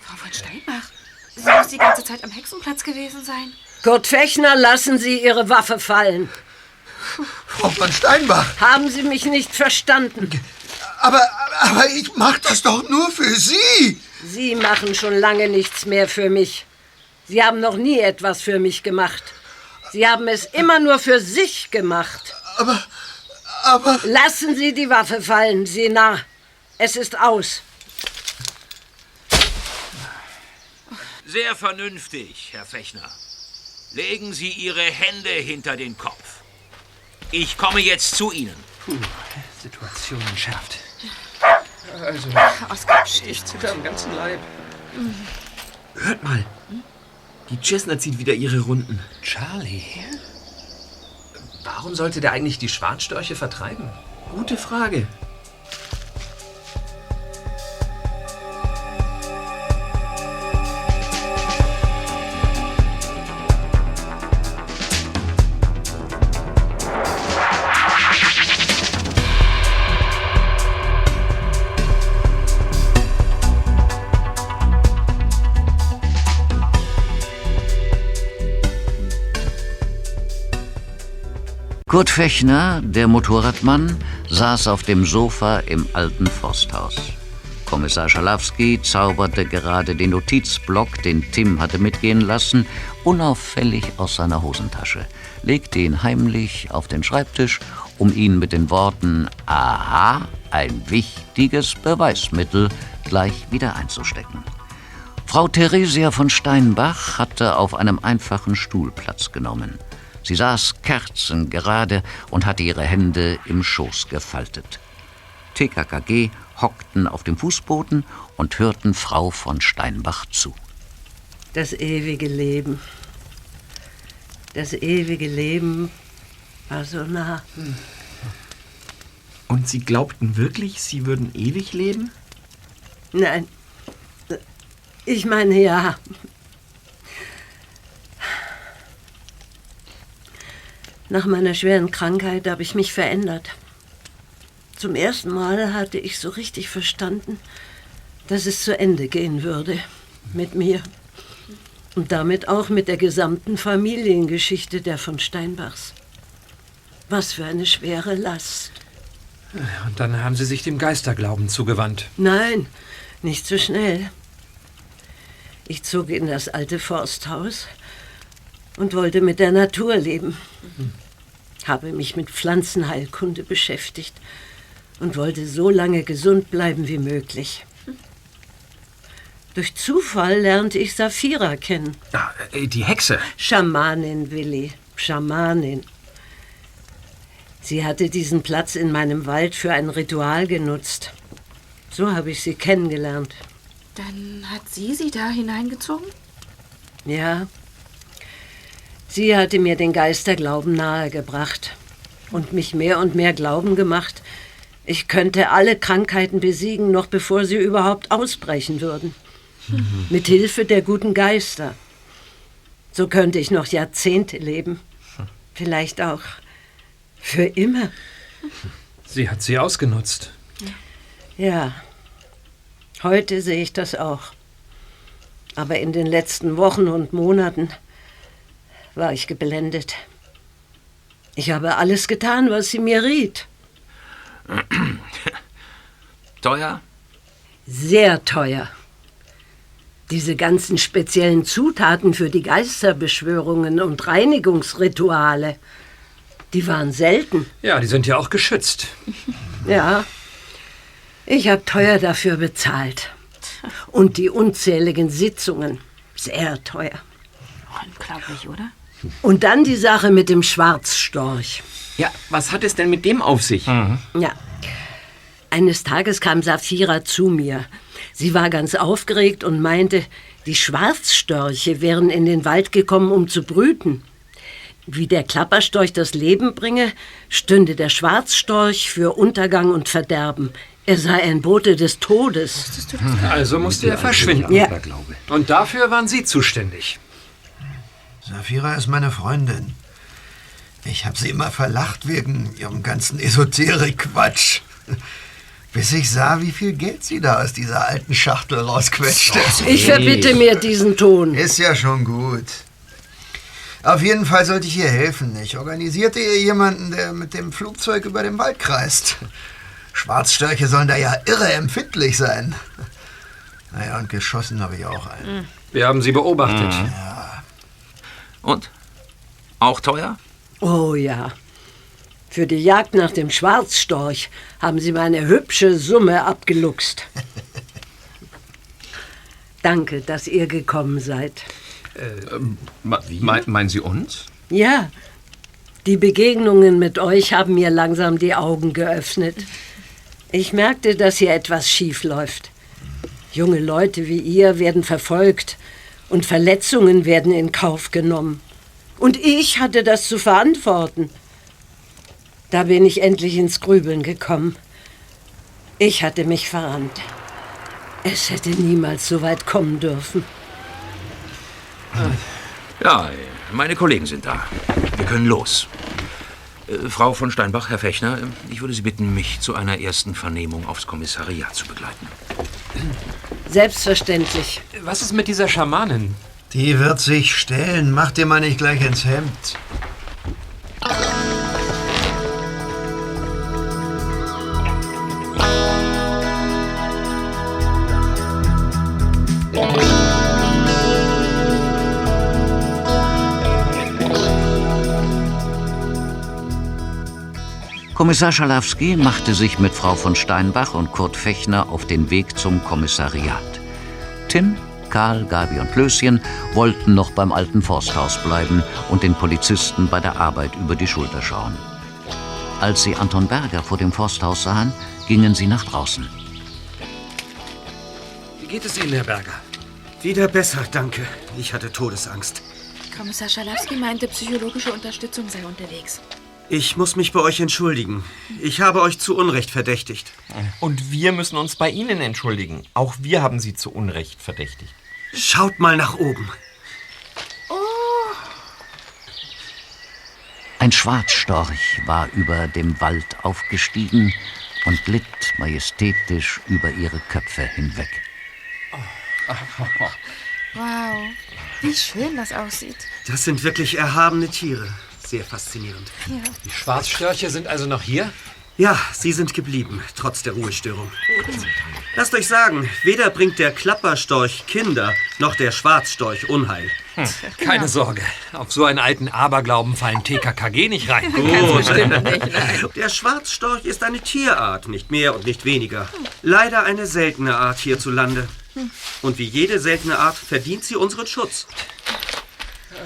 Frau von Steinbach. Sie muss die ganze Zeit am Hexenplatz gewesen sein. Kurt Fechner, lassen Sie Ihre Waffe fallen. Frau von Steinbach, Haben Sie mich nicht verstanden? aber, aber ich mach das doch nur für Sie. Sie machen schon lange nichts mehr für mich. Sie haben noch nie etwas für mich gemacht. Sie haben es immer nur für sich gemacht. Aber, aber... Lassen Sie die Waffe fallen, Sina. Es ist aus. Sehr vernünftig, Herr Fechner. Legen Sie Ihre Hände hinter den Kopf. Ich komme jetzt zu Ihnen. Situation entschärft. Also, Oskar, ich zitter am ganzen Leib. Hört mal. Die Chestnut zieht wieder ihre Runden. Charlie? Warum sollte der eigentlich die Schwarzstörche vertreiben? Gute Frage. Kurt Fechner, der Motorradmann, saß auf dem Sofa im alten Forsthaus. Kommissar Schalawski zauberte gerade den Notizblock, den Tim hatte mitgehen lassen, unauffällig aus seiner Hosentasche, legte ihn heimlich auf den Schreibtisch, um ihn mit den Worten Aha, ein wichtiges Beweismittel gleich wieder einzustecken. Frau Theresia von Steinbach hatte auf einem einfachen Stuhl Platz genommen. Sie saß kerzengerade und hatte ihre Hände im Schoß gefaltet. TKKG hockten auf dem Fußboden und hörten Frau von Steinbach zu. Das ewige Leben. Das ewige Leben war so nah. Und Sie glaubten wirklich, Sie würden ewig leben? Nein. Ich meine ja. Nach meiner schweren Krankheit habe ich mich verändert. Zum ersten Mal hatte ich so richtig verstanden, dass es zu Ende gehen würde mit mir. Und damit auch mit der gesamten Familiengeschichte der von Steinbachs. Was für eine schwere Last. Und dann haben Sie sich dem Geisterglauben zugewandt. Nein, nicht so schnell. Ich zog in das alte Forsthaus und wollte mit der Natur leben. Habe mich mit Pflanzenheilkunde beschäftigt und wollte so lange gesund bleiben wie möglich. Durch Zufall lernte ich Saphira kennen. Ah, äh, die Hexe. Schamanin, Willi. Schamanin. Sie hatte diesen Platz in meinem Wald für ein Ritual genutzt. So habe ich sie kennengelernt. Dann hat sie sie da hineingezogen? Ja. Sie hatte mir den Geisterglauben nahegebracht und mich mehr und mehr glauben gemacht, ich könnte alle Krankheiten besiegen, noch bevor sie überhaupt ausbrechen würden. Mit Hilfe der guten Geister. So könnte ich noch Jahrzehnte leben. Vielleicht auch für immer. Sie hat sie ausgenutzt. Ja, heute sehe ich das auch. Aber in den letzten Wochen und Monaten war ich geblendet. Ich habe alles getan, was sie mir riet. Teuer? Sehr teuer. Diese ganzen speziellen Zutaten für die Geisterbeschwörungen und Reinigungsrituale, die waren selten. Ja, die sind ja auch geschützt. Ja, ich habe teuer dafür bezahlt. Und die unzähligen Sitzungen, sehr teuer. Unglaublich, oder? Und dann die Sache mit dem Schwarzstorch. Ja, was hat es denn mit dem auf sich? Ja. Eines Tages kam Saphira zu mir. Sie war ganz aufgeregt und meinte, die Schwarzstörche wären in den Wald gekommen, um zu brüten. Wie der Klapperstorch das Leben bringe, stünde der Schwarzstorch für Untergang und Verderben. Er sei ein Bote des Todes. Also musste er verschwinden. Ja. Und dafür waren Sie zuständig. Saphira ist meine Freundin. Ich habe sie immer verlacht wegen ihrem ganzen Esoterik-Quatsch. Bis ich sah, wie viel Geld sie da aus dieser alten Schachtel rausquetschte. Ich verbitte mir diesen Ton. Ist ja schon gut. Auf jeden Fall sollte ich ihr helfen. Ich organisierte ihr jemanden, der mit dem Flugzeug über den Wald kreist. Schwarzstörche sollen da ja irre empfindlich sein. Naja, und geschossen habe ich auch einen. Wir haben Sie beobachtet. Und? Auch teuer? Oh ja. Für die Jagd nach dem Schwarzstorch haben sie mir eine hübsche Summe abgeluchst. Danke, dass ihr gekommen seid. Me mein, meinen Sie uns? Ja, die Begegnungen mit euch haben mir langsam die Augen geöffnet. Ich merkte, dass hier etwas schief läuft. Junge Leute wie ihr werden verfolgt und Verletzungen werden in Kauf genommen. Und ich hatte das zu verantworten. Da bin ich endlich ins Grübeln gekommen. Ich hatte mich verrannt. Es hätte niemals so weit kommen dürfen. Ja, meine Kollegen sind da. Wir können los. Äh, Frau von Steinbach, Herr Fechner, ich würde Sie bitten, mich zu einer ersten Vernehmung aufs Kommissariat zu begleiten. Selbstverständlich. Was ist mit dieser Schamanin? Die wird sich stellen. Mach dir mal nicht gleich ins Hemd. Kommissar Schalawski machte sich mit Frau von Steinbach und Kurt Fechner auf den Weg zum Kommissariat. Tim, Karl, Gabi und Löschen wollten noch beim alten Forsthaus bleiben und den Polizisten bei der Arbeit über die Schulter schauen. Als sie Anton Berger vor dem Forsthaus sahen, gingen sie nach draußen. Wie geht es Ihnen, Herr Berger? Wieder besser, danke. Ich hatte Todesangst. Kommissar Schalowski meinte, psychologische Unterstützung sei unterwegs. Ich muss mich bei euch entschuldigen. Ich habe euch zu Unrecht verdächtigt. Und wir müssen uns bei Ihnen entschuldigen. Auch wir haben Sie zu Unrecht verdächtigt. Schaut mal nach oben. Ein Schwarzstorch war über dem Wald aufgestiegen und glitt majestätisch über ihre Köpfe hinweg. Wow, wie schön das aussieht. Das sind wirklich erhabene Tiere. Sehr faszinierend. Die Schwarzstörche sind also noch hier? Ja, sie sind geblieben, trotz der Ruhestörung. Lasst euch sagen, weder bringt der Klapperstorch Kinder, noch der Schwarzstorch Unheil. Keine Sorge, auf so einen alten Aberglauben fallen TKKG nicht rein. Der Schwarzstorch ist eine Tierart, nicht mehr und nicht weniger. Leider eine seltene Art hierzulande. Und wie jede seltene Art verdient sie unseren Schutz.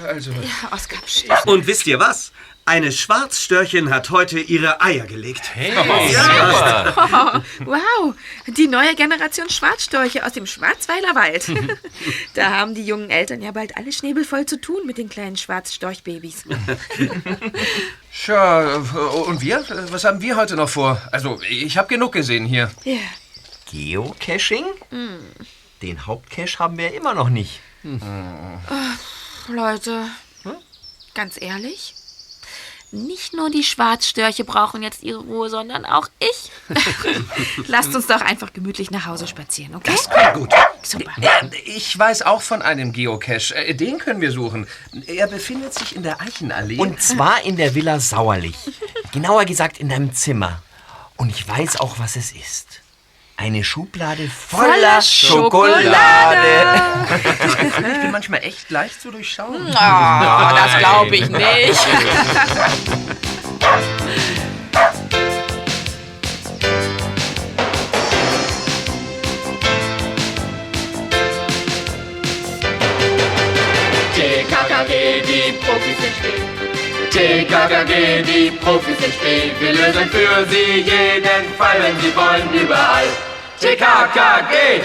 Also, Ja, Oskar, pst. Und wisst ihr was? Eine Schwarzstörchin hat heute ihre Eier gelegt. Oh, wow, die neue Generation Schwarzstorche aus dem Schwarzweiler Wald. da haben die jungen Eltern ja bald alle Schnäbel voll zu tun mit den kleinen Schwarzstorchbabys. Tja, und wir? Was haben wir heute noch vor? Also, ich habe genug gesehen hier. Ja. Geocaching? Den Hauptcache haben wir immer noch nicht. Leute, ganz ehrlich, nicht nur die Schwarzstörche brauchen jetzt ihre Ruhe, sondern auch ich. Lasst uns doch einfach gemütlich nach Hause spazieren, okay? Das klingt gut. Super. Äh, Ich weiß auch von einem Geocache. Äh, Den können wir suchen. Er befindet sich in der Eichenallee. Und zwar in der Villa Sauerlich. Genauer gesagt in deinem Zimmer. Und ich weiß auch, was es ist. Eine Schublade voller, Voller Schokolade. ich bin manchmal echt leicht zu durchschauen. Oh, das glaube ich nicht. TKKG, die Profis still. TKKG, die Profis sind still. Wir lösen für sie jeden Fall, wenn sie wollen, überall. TKKG!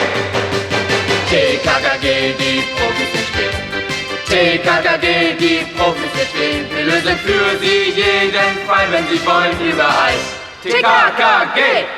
TKKG, die Profis sind still. TKKG, die Profis sind still. Wir lösen für sie jeden Fall, wenn sie wollen, überall. TKKG!